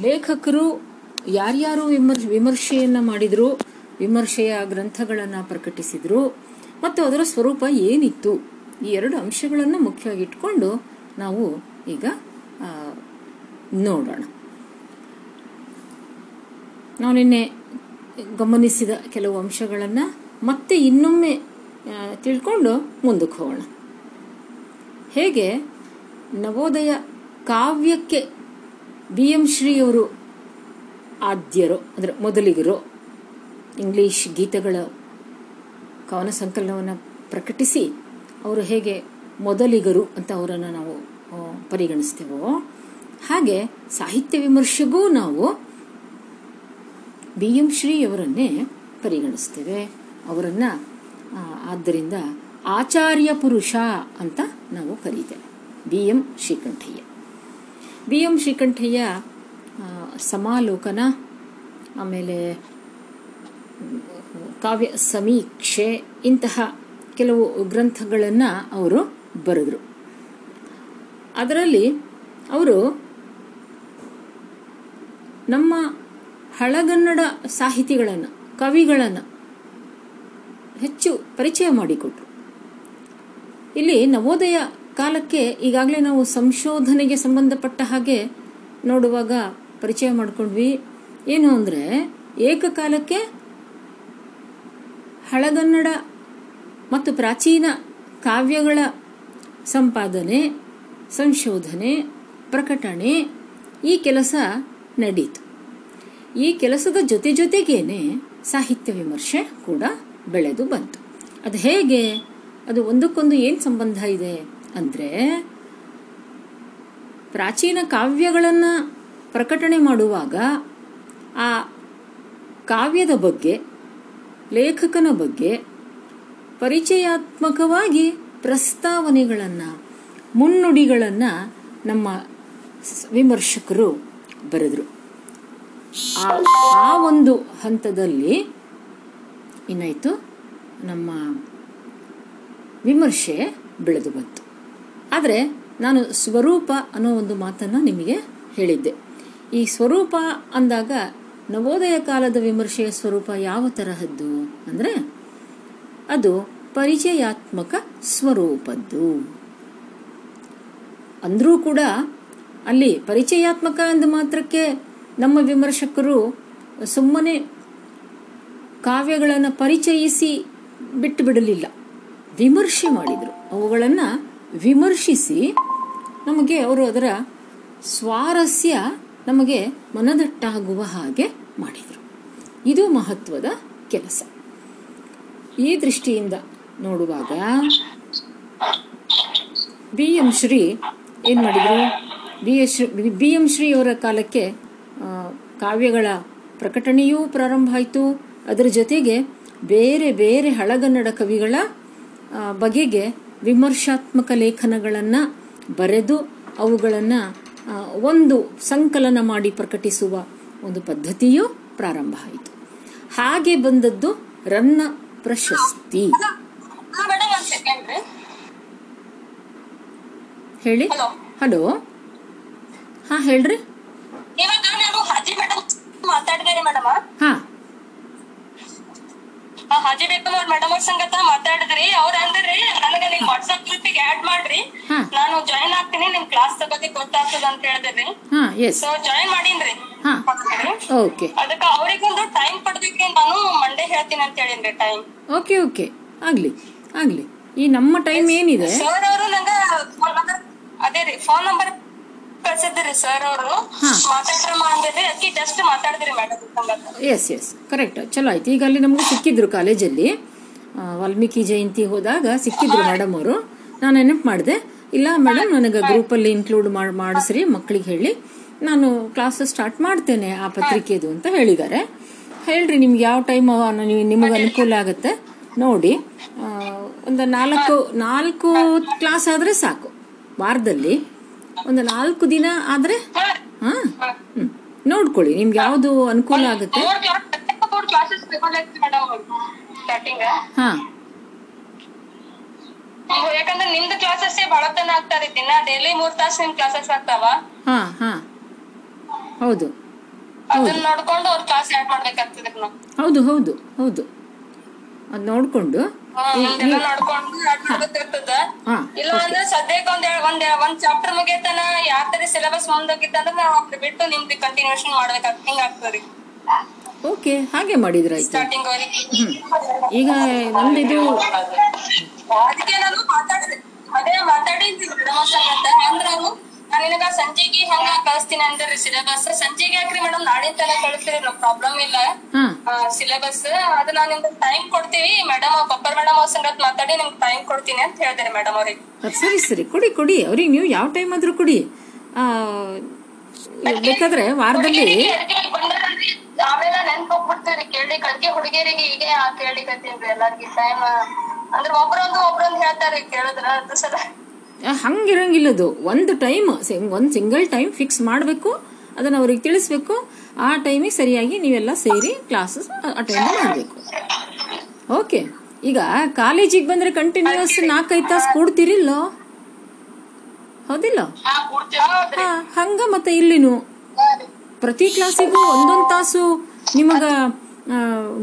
ಲೇಖಕರು ಯಾರ್ಯಾರು ವಿಮರ್ ವಿಮರ್ಶೆಯನ್ನು ಮಾಡಿದರು, ವಿಮರ್ಶೆಯ ಗ್ರಂಥಗಳನ್ನು ಪ್ರಕಟಿಸಿದರು, ಮತ್ತು ಅದರ ಸ್ವರೂಪ ಏನಿತ್ತು, ಈ ಎರಡು ಅಂಶಗಳನ್ನು ಮುಖ್ಯವಾಗಿ ಇಟ್ಕೊಂಡು ನಾವು ಈಗ ನೋಡೋಣ. ನಾವು ನಿನ್ನೆ ಗಮನಿಸಿದ ಕೆಲವು ಅಂಶಗಳನ್ನು ಮತ್ತೆ ಇನ್ನೊಮ್ಮೆ ತಿಳ್ಕೊಂಡು ಮುಂದಕ್ಕೆ ಹೋಗೋಣ. ಹೇಗೆ ನವೋದಯ ಕಾವ್ಯಕ್ಕೆ ಬಿ ಎಂ ಶ್ರೀಯವರು ಆದ್ಯರು, ಅಂದರೆ ಮೊದಲಿಗರು ಇಂಗ್ಲಿಷ್ ಗೀತೆಗಳ ಕವನ ಸಂಕಲನವನ್ನು ಪ್ರಕಟಿಸಿ ಅವರು ಹೇಗೆ ಮೊದಲಿಗರು ಅಂತ ಅವರನ್ನು ನಾವು ಪರಿಗಣಿಸ್ತೇವೋ ಹಾಗೆ ಸಾಹಿತ್ಯ ವಿಮರ್ಶೆಗೂ ನಾವು ಬಿ ಎಂ ಶ್ರೀಯವರನ್ನೇ ಪರಿಗಣಿಸ್ತೇವೆ. ಅವರನ್ನು ಆದ್ದರಿಂದ ಆಚಾರ್ಯ ಪುರುಷ ಅಂತ ನಾವು ಕರೀತೇವೆ. B M Srikantaiah. B M Srikantaiah ಸಮಾಲೋಕನ, ಆಮೇಲೆ ಕಾವ್ಯ ಸಮೀಕ್ಷೆ ಇಂತಹ ಕೆಲವು ಗ್ರಂಥಗಳನ್ನು ಅವರು ಬರೆದರು. ಅದರಲ್ಲಿ ಅವರು ನಮ್ಮ ಹಳಗನ್ನಡ ಸಾಹಿತಿಗಳನ್ನು, ಕವಿಗಳನ್ನು ಹೆಚ್ಚು ಪರಿಚಯ ಮಾಡಿಕೊಟ್ರು. ಇಲ್ಲಿ ನವೋದಯ ಕಾಲಕ್ಕೆ ಈಗಾಗಲೇ ನಾವು ಸಂಶೋಧನೆಗೆ ಸಂಬಂಧಪಟ್ಟ ಹಾಗೆ ನೋಡುವಾಗ ಪರಿಚಯ ಮಾಡಿಕೊಂಡ್ವಿ. ಏನು ಅಂದರೆ, ಏಕಕಾಲಕ್ಕೆ ಹಳಗನ್ನಡ ಮತ್ತು ಪ್ರಾಚೀನ ಕಾವ್ಯಗಳ ಸಂಪಾದನೆ, ಸಂಶೋಧನೆ, ಪ್ರಕಟಣೆ ಈ ಕೆಲಸ ನಡೀತು. ಈ ಕೆಲಸದ ಜೊತೆ ಜೊತೆಗೇನೆ ಸಾಹಿತ್ಯ ವಿಮರ್ಶೆ ಕೂಡ ಬೆಳೆದು ಬಂತು. ಅದು ಹೇಗೆ? ಅದು ಒಂದಕ್ಕೊಂದು ಏನು ಸಂಬಂಧ ಇದೆ? ಅಂದರೆ ಪ್ರಾಚೀನ ಕಾವ್ಯಗಳನ್ನು ಪ್ರಕಟಣೆ ಮಾಡುವಾಗ ಆ ಕಾವ್ಯದ ಬಗ್ಗೆ, ಲೇಖಕನ ಬಗ್ಗೆ ಪರಿಚಯಾತ್ಮಕವಾಗಿ ಪ್ರಸ್ತಾವನೆಗಳನ್ನು, ಮುನ್ನುಡಿಗಳನ್ನು ನಮ್ಮ ವಿಮರ್ಶಕರು ಬರೆದರು. ಆ ಒಂದು ಹಂತದಲ್ಲಿ ಏನಾಯಿತು ನಮ್ಮ ವಿಮರ್ಶೆ ಬೆಳೆದು ಬಂತು. ಆದರೆ ನಾನು ಸ್ವರೂಪ ಅನ್ನೋ ಒಂದು ಮಾತನ್ನು ನಿಮಗೆ ಹೇಳಿದ್ದೆ. ಈ ಸ್ವರೂಪ ಅಂದಾಗ ನವೋದಯ ಕಾಲದ ವಿಮರ್ಶೆಯ ಸ್ವರೂಪ ಯಾವ ತರಹದ್ದು ಅಂದರೆ ಅದು ಪರಿಚಯಾತ್ಮಕ ಸ್ವರೂಪದ್ದು. ಅಂದರೂ ಕೂಡ ಅಲ್ಲಿ ಪರಿಚಯಾತ್ಮಕ ಎಂದು ಮಾತ್ರಕ್ಕೆ ನಮ್ಮ ವಿಮರ್ಶಕರು ಸುಮ್ಮನೆ ಕಾವ್ಯಗಳನ್ನು ಪರಿಚಯಿಸಿ ಬಿಟ್ಟು ಬಿಡಲಿಲ್ಲ. ವಿಮರ್ಶೆ ಮಾಡಿದರು. ಅವುಗಳನ್ನು ವಿಮರ್ಶಿಸಿ ನಮಗೆ ಅವರು ಅದರ ಸ್ವಾರಸ್ಯ ನಮಗೆ ಮನದಟ್ಟಾಗುವ ಹಾಗೆ ಮಾಡಿದರು. ಇದು ಮಹತ್ವದ ಕೆಲಸ. ಈ ದೃಷ್ಟಿಯಿಂದ ನೋಡುವಾಗ ಬಿ ಎಂ ಶ್ರೀ ಏನು ಮಾಡಿದರು? B S B M Shri ಅವರ ಕಾಲಕ್ಕೆ ಕಾವ್ಯಗಳ ಪ್ರಕಟಣೆಯೂ ಪ್ರಾರಂಭ ಆಯಿತು. ಅದರ ಜೊತೆಗೆ ಬೇರೆ ಬೇರೆ ಹಳಗನ್ನಡ ಕವಿಗಳ ಬಗೆಗೆ ವಿಮರ್ಶಾತ್ಮಕ ಲೇಖನಗಳನ್ನು ಬರೆದು ಅವುಗಳನ್ನು ಒಂದು ಸಂಕಲನ ಮಾಡಿ ಪ್ರಕಟಿಸುವ ಒಂದು ಪದ್ಧತಿಯೂ ಪ್ರಾರಂಭ ಆಯಿತು. ಹಾಗೆ ಬಂದದ್ದು ರನ್ನ ಪ್ರಶಸ್ತಿ. ಹೇಳಿ. ಹಲೋ. ಹಾ ಹೇಳ್ರಿ. ಹಾ. ಹಾಜಿ ಬೇಕಮ್ ಅವ್ರ ಮೇಡಮ್ ಅವ್ರ ಸಂಗತ ಮಾತಾಡಿದ್ರಿ. ಅವ್ರ ಅಂದ್ರಿ ನನಗ ನಿಮ್ ವಾಟ್ಸ್ಆಪ್ ಗ್ರೂಪಿಗೆ ಆಡ್ ಮಾಡ್ರಿ. ನಾನು ಜಾಯಿನ್ ಆಗ್ತೀನಿ ನಿಮ್ ಕ್ಲಾಸ್ ಬಗ್ಗೆ ಗೊತ್ತಾಗ್ತದ ಅಂತ ಹೇಳಿದ್ರಿ. ಸೊ ಜಾಯಿನ್ ಮಾಡೀನ್ರಿ. ಅದಕ್ಕ ಅವ್ರಿಗೊಂದು ಟೈಮ್ ಕೊಡ್ಬೇಕ್ರಿ ನಾನು ಮಂಡೇ ಹೇಳ್ತೀನಿ ಅಂತ ಹೇಳಿನ್ರಿ ಟೈಮ್ ಓಕೆ ಓಕೆ ಆಗ್ಲಿ ಆಗ್ಲಿ. ಈ ನಮ್ಮ ಟೈಮ್ ಏನಿದೆ? ಸರ್ ಅವರು ನಂಗ ಅದೇ ರೀ ಫೋನ್ ನಂಬರ್ ಕಳ್ಸಿದ್ರಿ ಸರ್ ಅವರು. ಮಾತಾಡ್ರಮ್ಮ ಅಂದಿರಿ ಅದಕ್ಕೆ ಜಸ್ಟ್ ಮಾತಾಡಿದ್ರಿ ಮೇಡಮ್ ಎಸ್ ಎಸ್ ಕರೆಕ್ಟ್ ಚಲೋ ಆಯ್ತು. ಈಗ ಅಲ್ಲಿ ನಮ್ಗೆ ಸಿಕ್ಕಿದ್ರು ಕಾಲೇಜಲ್ಲಿ ವಾಲ್ಮೀಕಿ ಜಯಂತಿ ಹೋದಾಗ ಸಿಕ್ಕಿದ್ರು ಮೇಡಮ್ ಅವರು. ನಾನು ನೆನಪು ಮಾಡಿದೆ. ಇಲ್ಲ ಮೇಡಮ್ ನನಗೆ ಗ್ರೂಪಲ್ಲಿ ಇನ್ಕ್ಲೂಡ್ ಮಾಡಿ ಮಾಡಿಸ್ರಿ ಮಕ್ಕಳಿಗೆ ಹೇಳಿ. ನಾನು ಕ್ಲಾಸ್ ಸ್ಟಾರ್ಟ್ ಮಾಡ್ತೇನೆ ಆ ಪತ್ರಿಕೆದು ಅಂತ ಹೇಳಿದ್ದಾರೆ. ಹೇಳ್ರಿ ನಿಮ್ಗೆ ಯಾವ ಟೈಮ್ ನಿಮಗೆ ಅನುಕೂಲ ಆಗುತ್ತೆ. ನೋಡಿ ಒಂದು ನಾಲ್ಕು ನಾಲ್ಕು ಕ್ಲಾಸ್ ಆದರೆ ಸಾಕು. ವಾರದಲ್ಲಿ. ಒಂದು ನಾಲ್ಕು ದಿನ ಆದ್ರೆ ಹಾ ನೋಡ್ಕೊಳ್ಳಿ ನಿಮ್ಗೆ ಯಾವ್ದು ಅನುಕೂಲ ಆಗುತ್ತೆ? ಹಾ. ಯಾಕಂದ್ರೆ ನಿಮ್ದು ಕ್ಲಾಸಸ್ ಬಹಳ ತನ ಆಗ್ತಾರೆ ದಿನ ಡೈಲಿ ಮೂರ್ ತಾಸು ನಿಮ್ ಕ್ಲಾಸಸ್ ಆಗ್ತಾವ. ಹಾ ಹಾ. ಹೌದು. ಅದನ್ನ ನೋಡ್ಕೊಂಡು ಅವ್ರ ಕ್ಲಾಸ್ ಆಡ್ ಮಾಡ್ಬೇಕಾಗ್ತದೆ ಹೌದು ಹೌದು ಹೌದು. ಅದು ನೋಡಿಕೊಂಡು ಇಲ್ಲ ಅಂದ್ರೆ ಸದ್ಯಕ್ಕೆ ಒಂದ್ ಒಂದ್ ಒಂದ್ ಚಾಪ್ಟರ್ ಮುಗಿಯತನ ಯಾವ ತರ ಸಿಲೆಬಸ್ ಮುಂದೋಗಿತ್ತಂದ್ರೆ ನಾವು ಅದ್ರ ಬಿಟ್ಟು ನಿಮ್ದು ಕಂಟಿನ್ಯೂಷನ್ ಮಾಡ್ಬೇಕಾಗ್ತದೆ ಹಿಂಗ ಆಗ್ತದೆ ಓಕೆ ಹಾಗೆ ಮಾಡಿದ್ರ ಈಗ ನಮ್ದಿದು ಅದಕ್ಕೆ ನಾನು ಮಾತಾಡಿದೆ ಅದೇ ಮಾತಾಡಿ ಮೇಡಮ್ ಸಂಗತ ಅಂದ್ರ ನಾನು ನಿನಗ ಸಂಜೆಗೆ ಹಂಗ ಕಳಿಸ್ತೀನಿ ಅಂದ್ರಿ ಸಿಲೆಬಸ್ ಸಂಜೆಗೆ ಯಾಕ್ರಿ ಮೇಡಮ್ ನಾಳಿನ ತನಕ ಕಳಿಸ್ತೀರಿ ಪ್ರಾಬ್ಲಮ್ ಇಲ್ಲ. ಸಿಲೆಬಸ್ ಅದು ನಾನು ನಿಮ್ಗೆ ಟೈಮ್ ಕೊಡ್ತೀವಿ. ಮೇಡಮ್ ಪಪ್ಪರ್ ಮೇಡಮ್ ಅವ್ರ ಸಂಗತ್ ಮಾತಾಡಿ ನಿಮ್ಗೆ ಟೈಮ್ ಕೊಡ್ತೀನಿ ಅಂತ ಹೇಳಿದಾರೆ ಮೇಡಮ್ ಅವ್ರಿಗೆ. ಸರಿ ಸರಿ. ಕೊಡಿ ಕೊಡಿ. ಅವ್ರಿಗೆ ನೀವು ಯಾವ ಟೈಮ್ ಆದ್ರೂ ಕೊಡಿ. ಬೇಕಾದ್ರೆ ವಾರದಲ್ಲಿ ಆಮೇಲೆ ನೆನ್ಪೋಗ್ಬಿಡ್ತೀರಿ. ಕೇಳಿ ಕಡ್ಗೆ ಹುಡುಗಿಯರಿಗೆ ಹೀಗೆ ಕೇಳಿ ಕತ್ತೀನ್ರಿ ಎಲ್ಲಾರ್ಗಿ ಟೈಮ್ ಅಂದ್ರೆ ಒಬ್ರೊಂದು ಒಬ್ರೊಂದು ಹೇಳ್ತಾರೆ ಕೇಳಿದ್ರ ಅದು ಸಲ. ಹಂಗಿರಂಗಿಲ್ಲದು. ಒಂದು ಟೈಮ್ ಒಂದು ಸಿಂಗಲ್ ಟೈಮ್ ಫಿಕ್ಸ್ ಮಾಡಬೇಕು ಅದನ್ನು ಅವ್ರಿಗೆ ತಿಳಿಸ್ಬೇಕು ಆ ಟೈಮಿಗೆ ಸರಿಯಾಗಿ ನೀವೆಲ್ಲ ಸೇರಿ ಕ್ಲಾಸಸ್ ಅಟೆಂಡ್ ಮಾಡಬೇಕು. ಓಕೆ ಈಗ ಕಾಲೇಜಿಗೆ ಬಂದ್ರೆ ಕಂಟಿನ್ಯೂಸ್ ನಾಲ್ಕೈದು ತಾಸು ಕೊಡ್ತಿರಿಲ್ಲೋ? ಹೌದಿಲ್ಲ? ಹಾ ಹಂಗ ಮತ್ತೆ ಇಲ್ಲಿನು? ಪ್ರತಿ ಕ್ಲಾಸಿಗೂ ಒಂದೊಂದು ತಾಸು ನಿಮಗ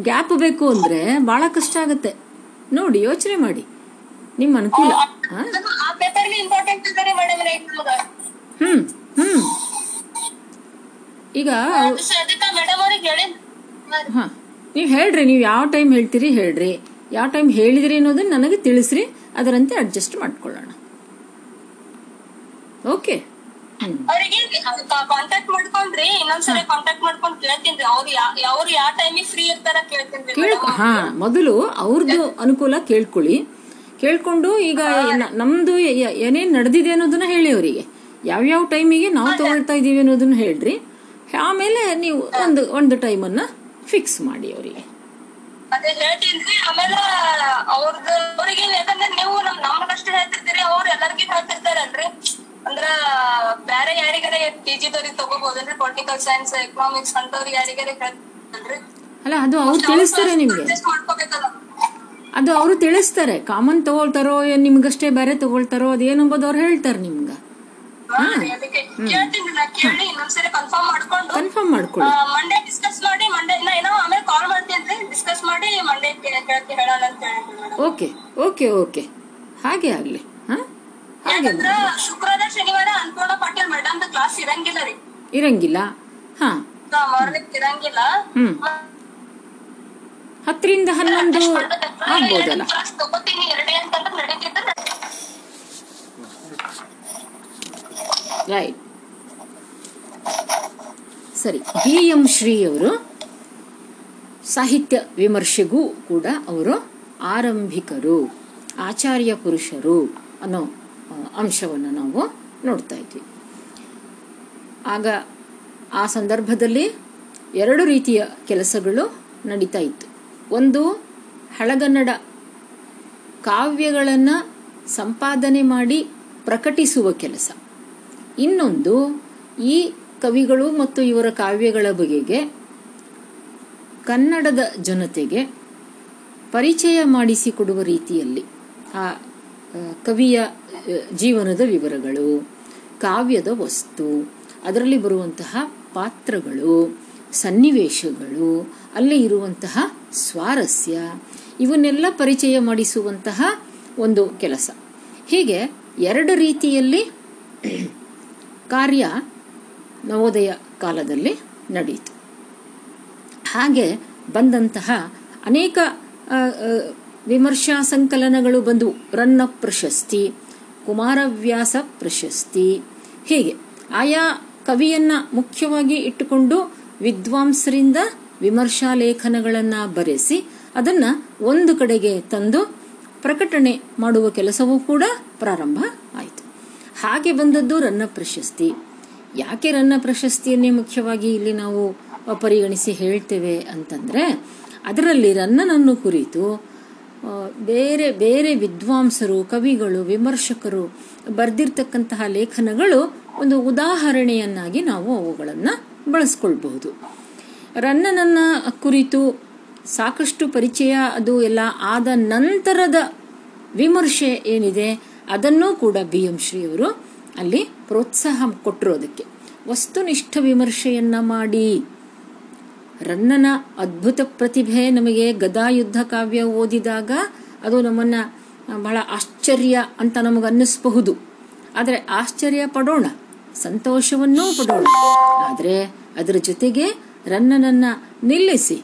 ಗ್ಯಾಪ್ ಬೇಕು ಅಂದ್ರೆ ಬಹಳ ಕಷ್ಟ ಆಗತ್ತೆ. ನೋಡಿ ಯೋಚನೆ ಮಾಡಿ. ನಿಮ್ಮ ಅನುಕೂಲ? ಹ್ಮ್. ಹ್ಮ್ ಈಗ ಹಾ ನೀವು ಹೇಳ್ರಿ ನೀವ್ ಯಾವ ಟೈಮ್ ಹೇಳ್ತೀರಿ ಹೇಳ್ರಿ. ಯಾವ ಟೈಮ್ ಹೇಳಿದ್ರಿ ಅನ್ನೋದನ್ನ ನನಗೆ ತಿಳಿಸ್ರಿ ಅದರಂತೆ ಅಡ್ಜಸ್ಟ್ ಮಾಡ್ಕೊಳ್ಳೋಣ. ಓಕೆ ಅವರಿಗೆ ಕಾಂಟ್ಯಾಕ್ಟ್ ಮಾಡ್ಕೊಂಡ್ರಿ ಇನ್ನೊಂದ್ಸರಿ ಕಾಂಟ್ಯಾಕ್ಟ್ ಮಾಡ್ಕೊಂಡ್ ಕೇಳ್ತೀನಿ. ಅವ್ರು ಯಾವ ಟೈಮಿಗೆ ಫ್ರೀ ಇರ್ತಾರ ಕೇಳ್ತೀನಿ ಹಾ ಮೊದಲು ಅವ್ರದ್ದು ಅನುಕೂಲ ಕೇಳ್ಕೊಳ್ಳಿ. ಕೇಳ್ಕೊಂಡು ಈಗ ನಮ್ದು ಏನೇನ್ ನಡೆದಿದೆ ಅನ್ನೋದನ್ನ ಹೇಳಿ ಅವರಿಗೆ. ಯಾವ್ಯಾವ ಟೈಮಿಗೆ ನಾವು ತಗೊಳ್ತಾ ಇದೀವಿ ಅನ್ನೋದನ್ನ ಹೇಳ್ರಿ. ಆಮೇಲೆ ನೀವು ಒಂದು ಒಂದು ಟೈಮನ್ನ ಫಿಕ್ಸ್ ಮಾಡಿ ಅವರಿಗೆ. ಅದೇ ಹೇಳ್ತೀನಿ ಆಮೇಲೆ ಅವ್ರದ್ದು ಅವ್ರಿಗೆ ಯಾಕಂದ್ರೆ ನೀವು ನಮ್ ನಮ್ಗಷ್ಟು ಹೇಳ್ತಿರ್ತೀರಿ ಅವ್ರು ಎಲ್ಲರಿಗೂ ಹೇಳ್ತಿರ್ತಾರಲ್ರಿ. ಅಂದ್ರ ಬೇರೆ ಯಾರಿಗಾರ ಪಿ ಜಿದವ್ರಿಗೆ ತಗೋಬಹುದಲ್ರಿ ಪೊಲಿಟಿಕಲ್ ಸೈನ್ಸ್ ಎಕನಾಮಿಕ್ಸ್ ಅಂತವ್ರಿಗೆ ಯಾರಿಗಾರ ಹೇಳ್ತಿರ್ತಾರಲ್ರಿ? ಅಲ್ಲ ಅದು ಅವ್ರು ತಿಳಿಸ್ತಾರೆ ನಿಮ್ಗೆ. ಮಾಡ್ಕೋಬೇಕಲ್ಲ. ಅದು ಅವರು ತಿಳಿಸ್ತಾರೆ. ಕಾಮನ್ ತಗೊಳ್ತಾರೋ ಏನ್ ನಿಮ್ಗಷ್ಟೇ ಬೇರೆ ತಗೊಳ್ತಾರೋ ಅದೇನಂಬೋದು ಅವ್ರು ಹೇಳ್ತಾರೆ ನಿಮ್ಗ. ಕನ್ಫರ್ಮ್ ಮಾಡ್ಕೊಂಡು. ಕನ್ಫರ್ಮ್ ಮಾಡ್ಕೊಳ್ಳಿ. ಮಂಡೇ ಡಿಸ್ಕಸ್ ಮಾಡಿ ಮಂಡೇ ಏನೋ ಆಮೇಲೆ ಕಾಲ್ ಮಾಡ್ತೀನಿ ಡಿಸ್ಕಸ್ ಮಾಡಿ ಮಂಡೇ ಹೇಳೋಣ ಅಂತ ಓಕೆ ಓಕೆ ಓಕೆ. ಹಾಗೆ ಆಗ್ಲಿ. ಹಾ? ಹಾಗೆ ಶುಕ್ರವಾರ ಶನಿವಾರ ಅನ್ಪೂರ್ಣ ಪಾಟೀಲ್ ಮೇಡಮ್ ಕ್ಲಾಸ್ ಇರಂಗಿಲ್ಲ ರೀ. ಇರಂಗಿಲ್ಲ. ಹಾ. ಮಾರ್ನಿಂಗ್ ಇರಂಗಿಲ್ಲ. ಹ್ಮ್. ಹತ್ತರಿಂದ ಹನ್ನೊಂದು ಆಗ್ಬೋದಲ್ಲ? ರೈಟ್ ಸರಿ. ಬಿ ಎಂ ಶ್ರೀ ಅವರು ಸಾಹಿತ್ಯ ವಿಮರ್ಶೆಗೂ ಕೂಡ ಅವರು ಆರಂಭಿಕರು, ಆಚಾರ್ಯ ಪುರುಷರು ಅನ್ನೋ ಅಂಶವನ್ನು ನಾವು ನೋಡ್ತಾ ಇದ್ವಿ. ಆಗ ಆ ಸಂದರ್ಭದಲ್ಲಿ ಎರಡು ರೀತಿಯ ಕೆಲಸಗಳು ನಡೀತಾ ಇತ್ತು. ಒಂದು ಹಳಗನ್ನಡ ಕಾವ್ಯಗಳನ್ನು ಸಂಪಾದನೆ ಮಾಡಿ ಪ್ರಕಟಿಸುವ ಕೆಲಸ. ಇನ್ನೊಂದು, ಈ ಕವಿಗಳು ಮತ್ತು ಇವರ ಕಾವ್ಯಗಳ ಬಗೆಗೆ ಕನ್ನಡದ ಜನತೆಗೆ ಪರಿಚಯ ಮಾಡಿಸಿಕೊಡುವ ರೀತಿಯಲ್ಲಿ ಆ ಕವಿಯ ಜೀವನದ ವಿವರಗಳು, ಕಾವ್ಯದ ವಸ್ತು, ಅದರಲ್ಲಿ ಬರುವಂತಹ ಪಾತ್ರಗಳು ಸನ್ನಿವೇಶಗಳು, ಅಲ್ಲಿ ಇರುವಂತಹ ಸ್ವಾರಸ್ಯ, ಇವನ್ನೆಲ್ಲ ಪರಿಚಯ ಮಾಡಿಸುವಂತಹ ಒಂದು ಕೆಲಸ. ಹೀಗೆ ಎರಡು ರೀತಿಯಲ್ಲಿ ಕಾರ್ಯ ನವೋದಯ ಕಾಲದಲ್ಲಿ ನಡೆಯಿತು. ಹಾಗೆ ಬಂದಂತಹ ಅನೇಕ ವಿಮರ್ಶಾ ಸಂಕಲನಗಳು ಬಂದವು. ರನ್ನ ಪ್ರಶಸ್ತಿ, ಕುಮಾರವ್ಯಾಸ ಪ್ರಶಸ್ತಿ, ಹೀಗೆ. ಆಯಾ ಕವಿಯನ್ನ ಮುಖ್ಯವಾಗಿ ಇಟ್ಟುಕೊಂಡು ವಿದ್ವಾಂಸರಿಂದ ವಿಮರ್ಶಾ ಲೇಖನಗಳನ್ನು ಬರೆಸಿ ಅದನ್ನ ಒಂದು ಕಡೆಗೆ ತಂದು ಪ್ರಕಟಣೆ ಮಾಡುವ ಕೆಲಸವೂ ಕೂಡ ಪ್ರಾರಂಭ ಆಯಿತು. ಹಾಗೆ ಬಂದದ್ದು ರನ್ನ ಪ್ರಶಸ್ತಿ. ಯಾಕೆ ರನ್ನ ಪ್ರಶಸ್ತಿಯನ್ನೇ ಮುಖ್ಯವಾಗಿ ಇಲ್ಲಿ ನಾವು ಪರಿಗಣಿಸಿ ಹೇಳ್ತೇವೆ ಅಂತಂದ್ರೆ, ಅದರಲ್ಲಿ ರನ್ನನನ್ನು ಕುರಿತು ಬೇರೆ ಬೇರೆ ವಿದ್ವಾಂಸರು, ಕವಿಗಳು, ವಿಮರ್ಶಕರು ಬರೆದಿರ್ತಕ್ಕಂತಹ ಲೇಖನಗಳು ಒಂದು ಉದಾಹರಣೆಯನ್ನಾಗಿ ನಾವು ಅವುಗಳನ್ನು ಬಳಸ್ಕೊಳ್ಬಹುದು. ರನ್ನನನ್ನು ಕುರಿತು ಸಾಕಷ್ಟು ಪರಿಚಯ, ಅದು ಎಲ್ಲ ಆದ ನಂತರದ ವಿಮರ್ಶೆ ಏನಿದೆ, ಅದನ್ನೂ ಕೂಡ ಬಿ ಎಂ ಶ್ರೀಯವರು ಅಲ್ಲಿ ಪ್ರೋತ್ಸಾಹ ಕೊಟ್ಟಿರೋದಕ್ಕೆ ವಸ್ತುನಿಷ್ಠ ವಿಮರ್ಶೆಯನ್ನ ಮಾಡಿ. ರನ್ನನ ಅದ್ಭುತ ಪ್ರತಿಭೆ ನಮಗೆ ಗದಾಯುದ್ಧ ಕಾವ್ಯ ಓದಿದಾಗ ಅದು ನಮ್ಮನ್ನ ಬಹಳ ಆಶ್ಚರ್ಯ ಅಂತ ನಮಗೆ ಅನ್ನಿಸಬಹುದು ಆದರೆ ಆಶ್ಚರ್ಯ ಪಡೋಣ. ಸಂತೋಷವನ್ನೂ ಪಡೋಣ ಆದರೆ ಅದರ ಜೊತೆಗೆ ರನ್ನನನ್ನ ನಿಲ್ಲಿಸಿ,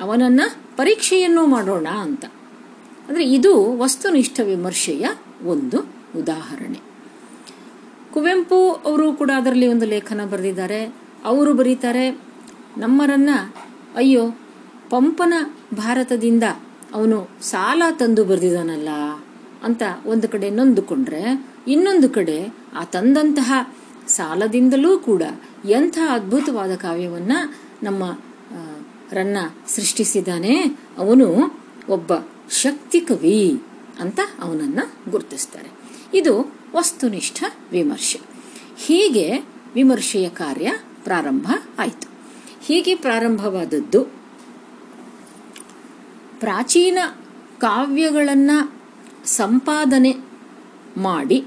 ಅವನನ್ನ ಪರೀಕ್ಷೆಯನ್ನೂ ಮಾಡೋಣ ಅಂತ. ಅಂದರೆ ಇದು ವಸ್ತುನಿಷ್ಠ ವಿಮರ್ಶೆಯ ಒಂದು ಉದಾಹರಣೆ. ಕುವೆಂಪು ಅವರು ಕೂಡ ಅದರಲ್ಲಿ ಒಂದು ಲೇಖನ ಬರೆದಿದ್ದಾರೆ. ಅವರು ಬರೀತಾರೆ ನಮ್ಮರನ್ನ ಅಯ್ಯೋ, ಪಂಪನ ಭಾರತದಿಂದ ಅವನು ಸಾಲ ತಂದು ಬರೆದಿದ್ದಾನಲ್ಲ ಅಂತ ಒಂದು ಕಡೆ ನೊಂದುಕೊಂಡ್ರೆ, ಇನ್ನೊಂದು ಕಡೆ ಆ ತಂದಂತಹ ಸಾಲದಿಂದಲೂ ಕೂಡ ಎಂಥ ಅದ್ಭುತವಾದ ಕಾವ್ಯವನ್ನ ನಮ್ಮ ರನ್ನ ಸೃಷ್ಟಿಸಿದ್ದಾನೆ, ಅವನು ಒಬ್ಬ ಶಕ್ತಿ ಕವಿ ಅಂತ ಅವನನ್ನ ಗುರುತಿಸ್ತಾರೆ. ಇದು ವಸ್ತುನಿಷ್ಠ ವಿಮರ್ಶೆ. ಹೀಗೆ ವಿಮರ್ಶೆಯ ಕಾರ್ಯ ಪ್ರಾರಂಭ ಆಯಿತು. ಹೀಗೆ ಪ್ರಾರಂಭವಾದದ್ದು ಪ್ರಾಚೀನ ಕಾವ್ಯಗಳನ್ನು ಸಂಪಾದನೆ ಮಾಡಿ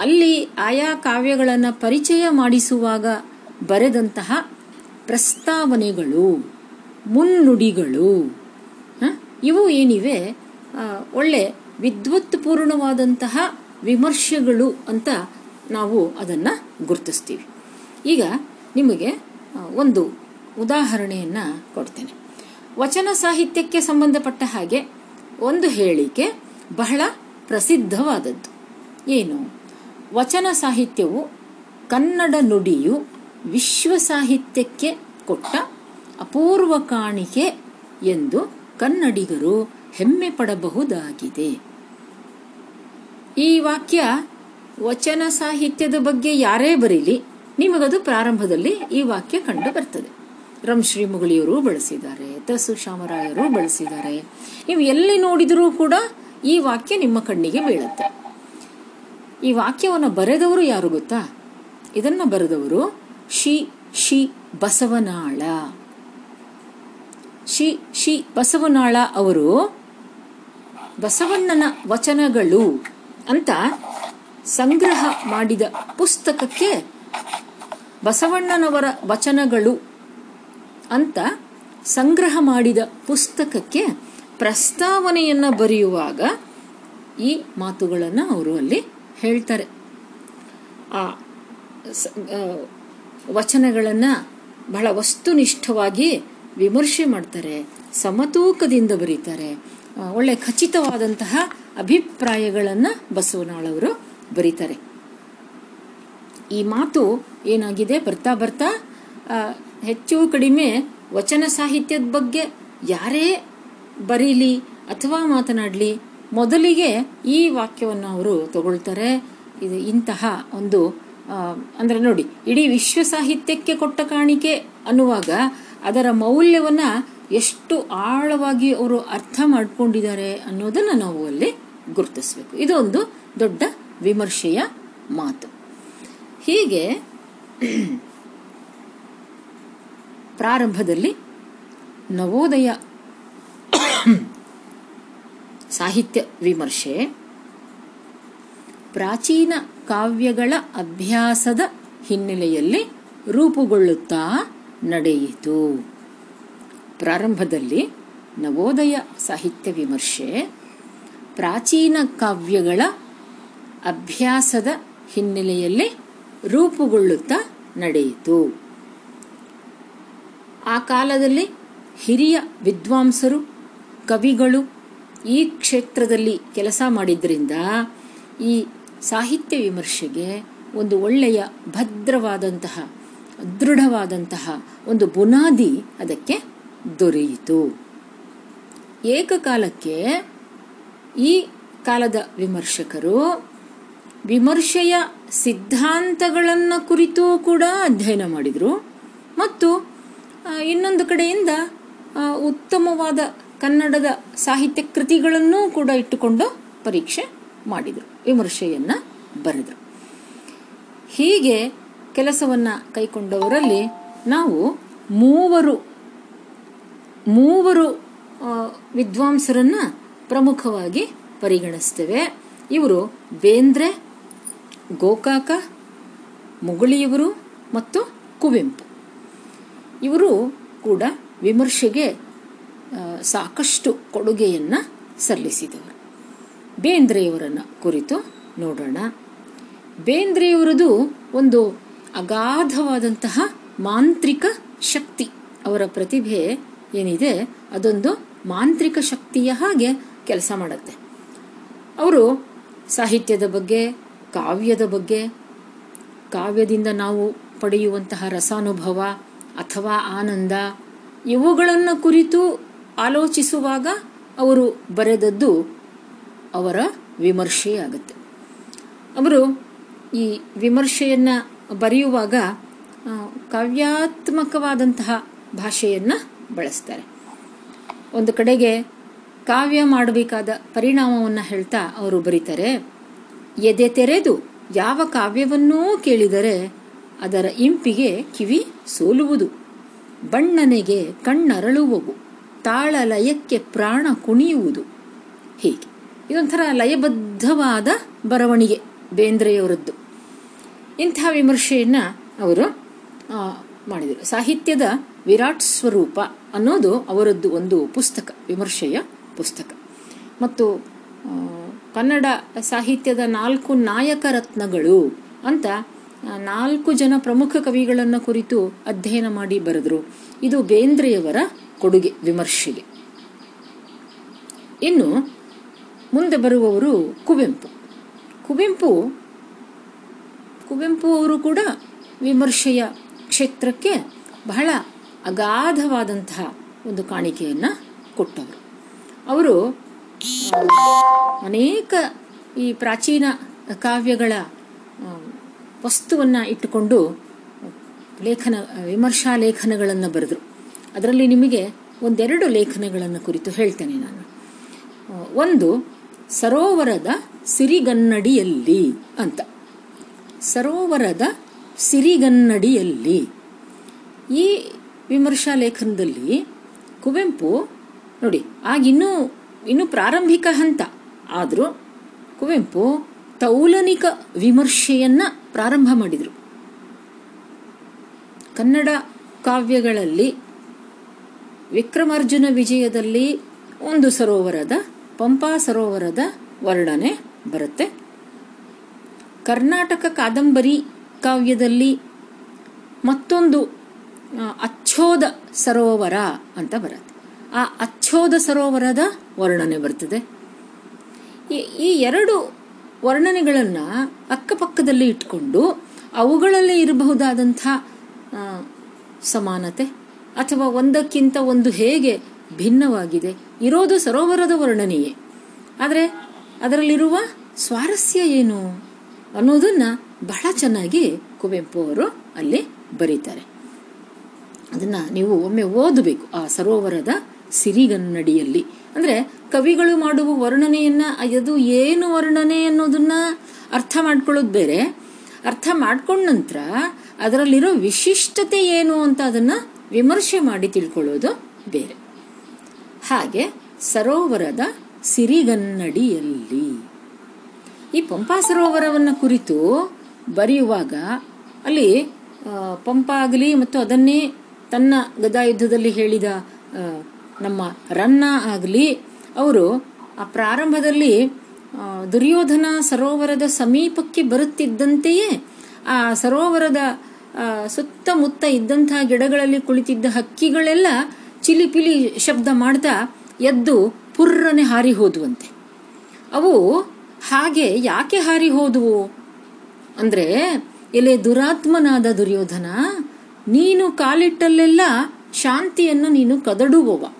ಅಲ್ಲಿ ಆಯಾ ಕಾವ್ಯಗಳನ್ನು ಪರಿಚಯ ಮಾಡಿಸುವಾಗ ಬರೆದಂತಹ ಪ್ರಸ್ತಾವನೆಗಳು, ಮುನ್ನುಡಿಗಳು? ಇವು ಏನಿವೆ? ಒಳ್ಳೆ ವಿದ್ವತ್ಪೂರ್ಣವಾದಂತಹ ವಿಮರ್ಶೆಗಳು ಅಂತ ನಾವು ಅದನ್ನು ಗುರುತಿಸ್ತೀವಿ. ಈಗ ನಿಮಗೆ ಒಂದು ಉದಾಹರಣೆಯನ್ನು ಕೊಡ್ತೇನೆ. ವಚನ ಸಾಹಿತ್ಯಕ್ಕೆ ಸಂಬಂಧಪಟ್ಟ ಹಾಗೆ ಒಂದು ಹೇಳಿಕೆ ಬಹಳ ಪ್ರಸಿದ್ಧವಾದದ್ದು. ಏನು? ವಚನ ಸಾಹಿತ್ಯವು ಕನ್ನಡ ನುಡಿಯು ವಿಶ್ವ ಸಾಹಿತ್ಯಕ್ಕೆ ಕೊಟ್ಟ ಅಪೂರ್ವ ಕಾಣಿಕೆ ಎಂದು ಕನ್ನಡಿಗರು ಹೆಮ್ಮೆ ಪಡಬಹುದಾಗಿದೆ. ಈ ವಾಕ್ಯ ವಚನ ಸಾಹಿತ್ಯದ ಬಗ್ಗೆ ಯಾರೇ ಬರೀಲಿ, ನಿಮಗದು ಪ್ರಾರಂಭದಲ್ಲಿ ಈ ವಾಕ್ಯ ಕಂಡು ಬರ್ತದೆ. ರಂಶ್ರೀ ಮುಗಳಿಯವರು ಬಳಸಿದ್ದಾರೆ ತಸು ಶಾಮರಾಯರು ಬಳಸಿದ್ದಾರೆ. ನೀವು ಎಲ್ಲಿ ನೋಡಿದರೂ ಕೂಡ ಈ ವಾಕ್ಯ ನಿಮ್ಮ ಕಣ್ಣಿಗೆ ಬೀಳುತ್ತೆ. ಈ ವಾಕ್ಯವನ್ನು ಬರೆದವರು ಯಾರು ಗೊತ್ತಾ? ಇದನ್ನ ಬರೆದವರು she she Basavanal. She she Basavanal ಅವರು ಬಸವಣ್ಣನ ವಚನಗಳು ಅಂತ ಸಂಗ್ರಹ ಮಾಡಿದ ಪುಸ್ತಕಕ್ಕೆ ಬಸವಣ್ಣನವರ ವಚನಗಳು ಅಂತ ಸಂಗ್ರಹ ಮಾಡಿದ ಪುಸ್ತಕಕ್ಕೆ ಪ್ರಸ್ತಾವನೆಯನ್ನ ಬರೆಯುವಾಗ ಈ ಮಾತುಗಳನ್ನು ಅವರು ಅಲ್ಲಿ ಹೇಳ್ತಾರೆ. ಆ ವಚನಗಳನ್ನು ಬಹಳ ವಸ್ತುನಿಷ್ಠವಾಗಿ ವಿಮರ್ಶೆ ಮಾಡ್ತಾರೆ, ಸಮತೂಕದಿಂದ ಬರೀತಾರೆ. ಒಳ್ಳೆ ಖಚಿತವಾದಂತಹ ಅಭಿಪ್ರಾಯಗಳನ್ನು ಬಸವನಾಳವರು ಬರೀತಾರೆ. ಈ ಮಾತು ಏನಾಗಿದೆ? ಬರ್ತಾ ಬರ್ತಾ ಹೆಚ್ಚು ಕಡಿಮೆ ವಚನ ಸಾಹಿತ್ಯದ ಬಗ್ಗೆ ಯಾರೇ ಬರೀಲಿ ಅಥವಾ ಮಾತನಾಡಲಿ ಮೊದಲಿಗೆ ಈ ವಾಕ್ಯವನ್ನು ಅವರು ತಗೊಳ್ತಾರೆ. ಇದು ಇಂತಹ ಒಂದು ಅಂದ್ರೆ ನೋಡಿ, ಇಡೀ ವಿಶ್ವ ಸಾಹಿತ್ಯಕ್ಕೆ ಕೊಟ್ಟ ಕಾಣಿಕೆ ಅನ್ನುವಾಗ ಅದರ ಮೌಲ್ಯವನ್ನ ಎಷ್ಟು ಆಳವಾಗಿ ಅವರು ಅರ್ಥ ಮಾಡಿಕೊಂಡಿದ್ದಾರೆ ಅನ್ನೋದನ್ನ ನಾವು ಅಲ್ಲಿ ಗುರುತಿಸಬೇಕು. ಇದೊಂದು ದೊಡ್ಡ ವಿಮರ್ಶೆಯ ಮಾತು. ಹೀಗೆ ಪ್ರಾರಂಭದಲ್ಲಿ ನವೋದಯ ಸಾಹಿತ್ಯ ವಿಮರ್ಶೆ. ಪ್ರಾಚೀನ ಕಾವ್ಯಗಳ ಅಭ್ಯಾಸದ ಹಿನ್ನೆಲೆಯಲ್ಲಿ ರೂಪುಗೊಳ್ಳುತ್ತಾ ನಡೆಯಿತು. ಪ್ರಾರಂಭದಲ್ಲಿ ನವೋದಯ ಸಾಹಿತ್ಯ ವಿಮರ್ಶೆ. ಪ್ರಾಚೀನ ಕಾವ್ಯಗಳ ಅಭ್ಯಾಸದ ಹಿನ್ನೆಲೆಯಲ್ಲಿ ರೂಪುಗೊಳ್ಳುತ್ತಾ ನಡೆಯಿತು. ಆ ಕಾಲದಲ್ಲಿ ಹಿರಿಯ ವಿದ್ವಾಂಸರು, ಕವಿಗಳು ಈ ಕ್ಷೇತ್ರದಲ್ಲಿ ಕೆಲಸ ಮಾಡಿದ್ರಿಂದ ಈ ಸಾಹಿತ್ಯ ವಿಮರ್ಶೆಗೆ ಒಂದು ಒಳ್ಳೆಯ ಭದ್ರವಾದಂತಹ, ದೃಢವಾದಂತಹ ಒಂದು ಬುನಾದಿ ಅದಕ್ಕೆ ದೊರೆಯಿತು. ಏಕಕಾಲಕ್ಕೆ ಈ ಕಾಲದ ವಿಮರ್ಶಕರು ವಿಮರ್ಶೆಯ ಸಿದ್ಧಾಂತಗಳನ್ನು ಕುರಿತು ಕೂಡ ಅಧ್ಯಯನ ಮಾಡಿದರು. ಮತ್ತು ಇನ್ನೊಂದು ಕಡೆಯಿಂದ ಉತ್ತಮವಾದ ಕನ್ನಡದ ಸಾಹಿತ್ಯ ಕೃತಿಗಳನ್ನೂ ಕೂಡ ಇಟ್ಟುಕೊಂಡು ಪರೀಕ್ಷೆ ಮಾಡಿದರು, ವಿಮರ್ಶೆಯನ್ನ ಬರೆದರು. ಹೀಗೆ ಕೆಲಸವನ್ನ ಕೈಕೊಂಡವರಲ್ಲಿ ನಾವು ಮೂವರು ಮೂವರು ವಿದ್ವಾಂಸರನ್ನ ಪ್ರಮುಖವಾಗಿ ಪರಿಗಣಿಸ್ತೇವೆ. ಇವರು ಬೇಂದ್ರೆ, ಗೋಕಾಕ, ಮುಗುಳಿಯವರು ಮತ್ತು ಕುವೆಂಪು. ಇವರು ಕೂಡ ವಿಮರ್ಶೆಗೆ ಸಾಕಷ್ಟು ಕೊಡುಗೆಯನ್ನು ಸಲ್ಲಿಸಿದವರು. ಬೇಂದ್ರೆಯವರನ್ನು ಕುರಿತು ನೋಡೋಣ. ಬೇಂದ್ರೆಯವರದು ಒಂದು ಅಗಾಧವಾದಂತಹ ಮಾಂತ್ರಿಕ ಶಕ್ತಿ. ಅವರ ಪ್ರತಿಭೆ ಏನಿದೆ, ಅದೊಂದು ಮಾಂತ್ರಿಕ ಶಕ್ತಿಯ ಹಾಗೆ ಕೆಲಸ ಮಾಡುತ್ತೆ. ಅವರು ಸಾಹಿತ್ಯದ ಬಗ್ಗೆ, ಕಾವ್ಯದ ಬಗ್ಗೆ, ಕಾವ್ಯದಿಂದ ನಾವು ಪಡೆಯುವಂತಹ ರಸಾನುಭವ ಅಥವಾ ಆನಂದ, ಇವುಗಳನ್ನು ಕುರಿತು ಆಲೋಚಿಸುವಾಗ ಅವರು ಬರೆದದ್ದು ಅವರ ವಿಮರ್ಶೆಯಾಗುತ್ತೆ. ಅವರು ಈ ವಿಮರ್ಶೆಯನ್ನು ಬರೆಯುವಾಗ ಕಾವ್ಯಾತ್ಮಕವಾದಂತಹ ಭಾಷೆಯನ್ನು ಬಳಸ್ತಾರೆ. ಒಂದು ಕಡೆಗೆ ಕಾವ್ಯ ಮಾಡಬೇಕಾದ ಪರಿಣಾಮವನ್ನು ಹೇಳ್ತಾ ಅವರು ಬರೀತಾರೆ, ಎದೆ ತೆರೆದು ಯಾವ ಕಾವ್ಯವನ್ನೂ ಕೇಳಿದರೆ ಅದರ ಇಂಪಿಗೆ ಕಿವಿ ಸೋಲುವುದು, ಬಣ್ಣನೆಗೆ ಕಣ್ಣರಳುವವು. ತಾಳ ಲಯಕ್ಕೆ ಪ್ರಾಣ ಕುಣಿಯುವುದು. ಹೀಗೆ. ಇದೊಂಥರ ಲಯಬದ್ಧವಾದ ಬರವಣಿಗೆ ಬೇಂದ್ರೆಯವರದ್ದು. ಇಂಥ ವಿಮರ್ಶೆಯನ್ನು ಅವರು ಮಾಡಿದರು. ಸಾಹಿತ್ಯದ ವಿರಾಟ್ ಸ್ವರೂಪ ಅನ್ನೋದು ಅವರದ್ದು ಒಂದು ಪುಸ್ತಕ, ವಿಮರ್ಶೆಯ ಪುಸ್ತಕ. ಮತ್ತು ಕನ್ನಡ ಸಾಹಿತ್ಯದ ನಾಲ್ಕು ನಾಯಕ ರತ್ನಗಳು ಅಂತ ನಾಲ್ಕು ಜನ ಪ್ರಮುಖ ಕವಿಗಳನ್ನು ಕುರಿತು ಅಧ್ಯಯನ ಮಾಡಿ ಬರೆದರು. ಇದು ಬೇಂದ್ರೆಯವರ ಕೊಡುಗೆ ವಿಮರ್ಶೆಗೆ. ಇನ್ನು ಮುಂದೆ ಬರುವವರು ಕುವೆಂಪು. ಕುವೆಂಪು ಕುವೆಂಪು ಅವರು ಕೂಡ ವಿಮರ್ಶೆಯ ಕ್ಷೇತ್ರಕ್ಕೆ ಬಹಳ ಅಗಾಧವಾದಂತಹ ಒಂದು ಕಾಣಿಕೆಯನ್ನು ಕೊಟ್ಟವರು. ಅವರು ಅನೇಕ ಈ ಪ್ರಾಚೀನ ಕಾವ್ಯಗಳ ವಸ್ತುವನ್ನು ಇಟ್ಟುಕೊಂಡು ಲೇಖನ, ವಿಮರ್ಶಾ ಲೇಖನಗಳನ್ನು ಬರೆದರು. ಅದರಲ್ಲಿ ನಿಮಗೆ ಒಂದೆರಡು ಲೇಖನಗಳನ್ನು ಕುರಿತು ಹೇಳ್ತೇನೆ ನಾನು. ಒಂದು, ಸರೋವರದ ಸಿರಿಗನ್ನಡಿಯಲ್ಲಿ ಅಂತ. ಸರೋವರದ ಸಿರಿಗನ್ನಡಿಯಲ್ಲಿ. ಈ ವಿಮರ್ಶಾ ಲೇಖನದಲ್ಲಿ ಕುವೆಂಪು, ನೋಡಿ ಆಗಿನ್ನೂ ಇನ್ನೂ ಪ್ರಾರಂಭಿಕ ಹಂತ. ಆದರೂ ಕುವೆಂಪು ತೌಲನಿಕ ವಿಮರ್ಶೆಯನ್ನ ಪ್ರಾರಂಭ ಮಾಡಿದರು. ಕನ್ನಡ ಕಾವ್ಯಗಳಲ್ಲಿ ವಿಕ್ರಮಾರ್ಜುನ ವಿಜಯದಲ್ಲಿ ಒಂದು ಸರೋವರದ, ಪಂಪಾ ಸರೋವರದ ವರ್ಣನೆ ಬರುತ್ತೆ. ಕರ್ನಾಟಕ ಕಾದಂಬರಿ ಕಾವ್ಯದಲ್ಲಿ ಮತ್ತೊಂದು ಅಚ್ಛೋದ ಸರೋವರ ಅಂತ ಬರುತ್ತೆ. ಆ ಅಚ್ಚೋದ ಸರೋವರದ ವರ್ಣನೆ ಬರ್ತದೆ. ಈ ಎರಡು ವರ್ಣನೆಗಳನ್ನು ಅಕ್ಕಪಕ್ಕದಲ್ಲಿ ಇಟ್ಕೊಂಡು ಅವುಗಳಲ್ಲಿ ಇರಬಹುದಾದಂಥ ಸಮಾನತೆ ಅಥವಾ ಒಂದಕ್ಕಿಂತ ಒಂದು ಹೇಗೆ ಭಿನ್ನವಾಗಿದೆ, ಇರೋದು ಸರೋವರದ ವರ್ಣನೆಯೇ. ಆದರೆ ಅದರಲ್ಲಿರುವ ಸ್ವಾರಸ್ಯ ಏನು? ಅನ್ನೋದನ್ನ ಬಹಳ ಚೆನ್ನಾಗಿ ಕುವೆಂಪು ಅವರು ಅಲ್ಲಿ ಬರೀತಾರೆ. ಅದನ್ನ ನೀವು ಒಮ್ಮೆ ಓದಬೇಕು ಆ ಸರೋವರದ ಸಿರಿಗನ್ನಡಿಯಲ್ಲಿ. ಅಂದ್ರೆ ಕವಿಗಳು ಮಾಡುವ ವರ್ಣನೆಯನ್ನ, ಅದು ಏನು ವರ್ಣನೆ ಅನ್ನೋದನ್ನ ಅರ್ಥ ಮಾಡ್ಕೊಳ್ಳೋದು ಬೇರೆ. ಅರ್ಥ ಮಾಡ್ಕೊಂಡ ನಂತರ ಅದರಲ್ಲಿರೋ ವಿಶಿಷ್ಟತೆ ಏನು ಅಂತ ಅದನ್ನ ವಿಮರ್ಶೆ ಮಾಡಿ ತಿಳ್ಕೊಳ್ಳೋದು ಬೇರೆ. ಹಾಗೆ ಸರೋವರದ ಸಿರಿಗನ್ನಡಿಯಲ್ಲಿ. ಈ ಪಂಪಾ ಸರೋವರವನ್ನು ಕುರಿತು ಬರೆಯುವಾಗ ಅಲ್ಲಿ ಪಂಪ ಆಗಲಿ ಮತ್ತು ಅದನ್ನೇ ತನ್ನ ಗದಾಯುದ್ಧದಲ್ಲಿ ಹೇಳಿದ ನಮ್ಮ ರನ್ನ ಆಗಲಿ, ಅವರು ಆ ಪ್ರಾರಂಭದಲ್ಲಿ ದುರ್ಯೋಧನ ಸರೋವರದ ಸಮೀಪಕ್ಕೆ ಬರುತ್ತಿದ್ದಂತೆಯೇ ಆ ಸರೋವರದ ಸುತ್ತಮುತ್ತ ಇದ್ದಂತಹ ಗಿಡಗಳಲ್ಲಿ ಕುಳಿತಿದ್ದ ಹಕ್ಕಿಗಳೆಲ್ಲ ಚಿಲಿಪಿಲಿ ಶಬ್ದ ಮಾಡ್ತಾ ಎದ್ದು ಪುರ್ರನೆ ಹಾರಿ ಹೋದುವಂತೆ. ಅವು ಹಾಗೆ ಯಾಕೆ ಹಾರಿ ಹೋದುವು? ಅಂದ್ರೆ, ಎಲೆ ದುರಾತ್ಮನಾದ ದುರ್ಯೋಧನ, ನೀನು ಕಾಲಿಟ್ಟಲ್ಲೆಲ್ಲ ಶಾಂತಿಯನ್ನು ನೀನು ಕದಡುವವ.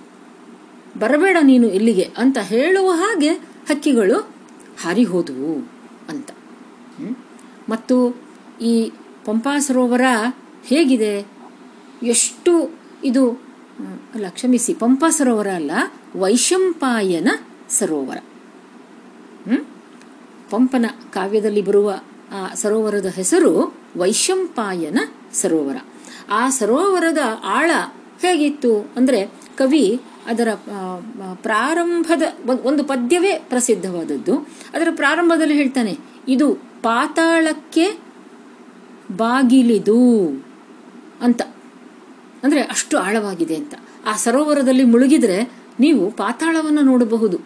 ಬರಬೇಡ ನೀನು ಇಲ್ಲಿಗೆ ಅಂತ ಹೇಳುವ ಹಾಗೆ ಹಕ್ಕಿಗಳು ಹಾರಿ ಹೋದುವು ಅಂತ. ಮತ್ತು ಈ ಪಂಪಾ ಸರೋವರ ಹೇಗಿದೆ? ಎಷ್ಟು ಇದು ಅಲ್ಲ ಕ್ಷಮಿಸಿ ಪಂಪಾ ಸರೋವರ ಅಲ್ಲ, ವೈಶಂಪಾಯನ ಸರೋವರ? ಪಂಪನ ಕಾವ್ಯದಲ್ಲಿ ಬರುವ ಆ ಸರೋವರದ ಹೆಸರು ವೈಶಂಪಾಯನ ಸರೋವರ. ಆ ಸರೋವರದ ಆಳ ಹೇಗಿತ್ತು ಅಂದ್ರೆ, ಕವಿ ಅದರ ಪ್ರಾರಂಭದ ಒಂದು ಪದ್ಯವೇ ಪ್ರಸಿದ್ಧವಾದದ್ದು. ಅದರ ಪ್ರಾರಂಭದಲ್ಲಿ ಹೇಳ್ತಾನೆ, ಇದು ಪಾತಾಳಕ್ಕೆ ಬಾಗಿಲಿದು ಅಂತ. ಅಂದರೆ ಅಷ್ಟು ಆಳವಾಗಿದೆ ಅಂತ. ಆ ಸರೋವರದಲ್ಲಿ ಮುಳುಗಿದರೆ ನೀವು ಪಾತಾಳವನ್ನು ನೋಡಬಹುದು.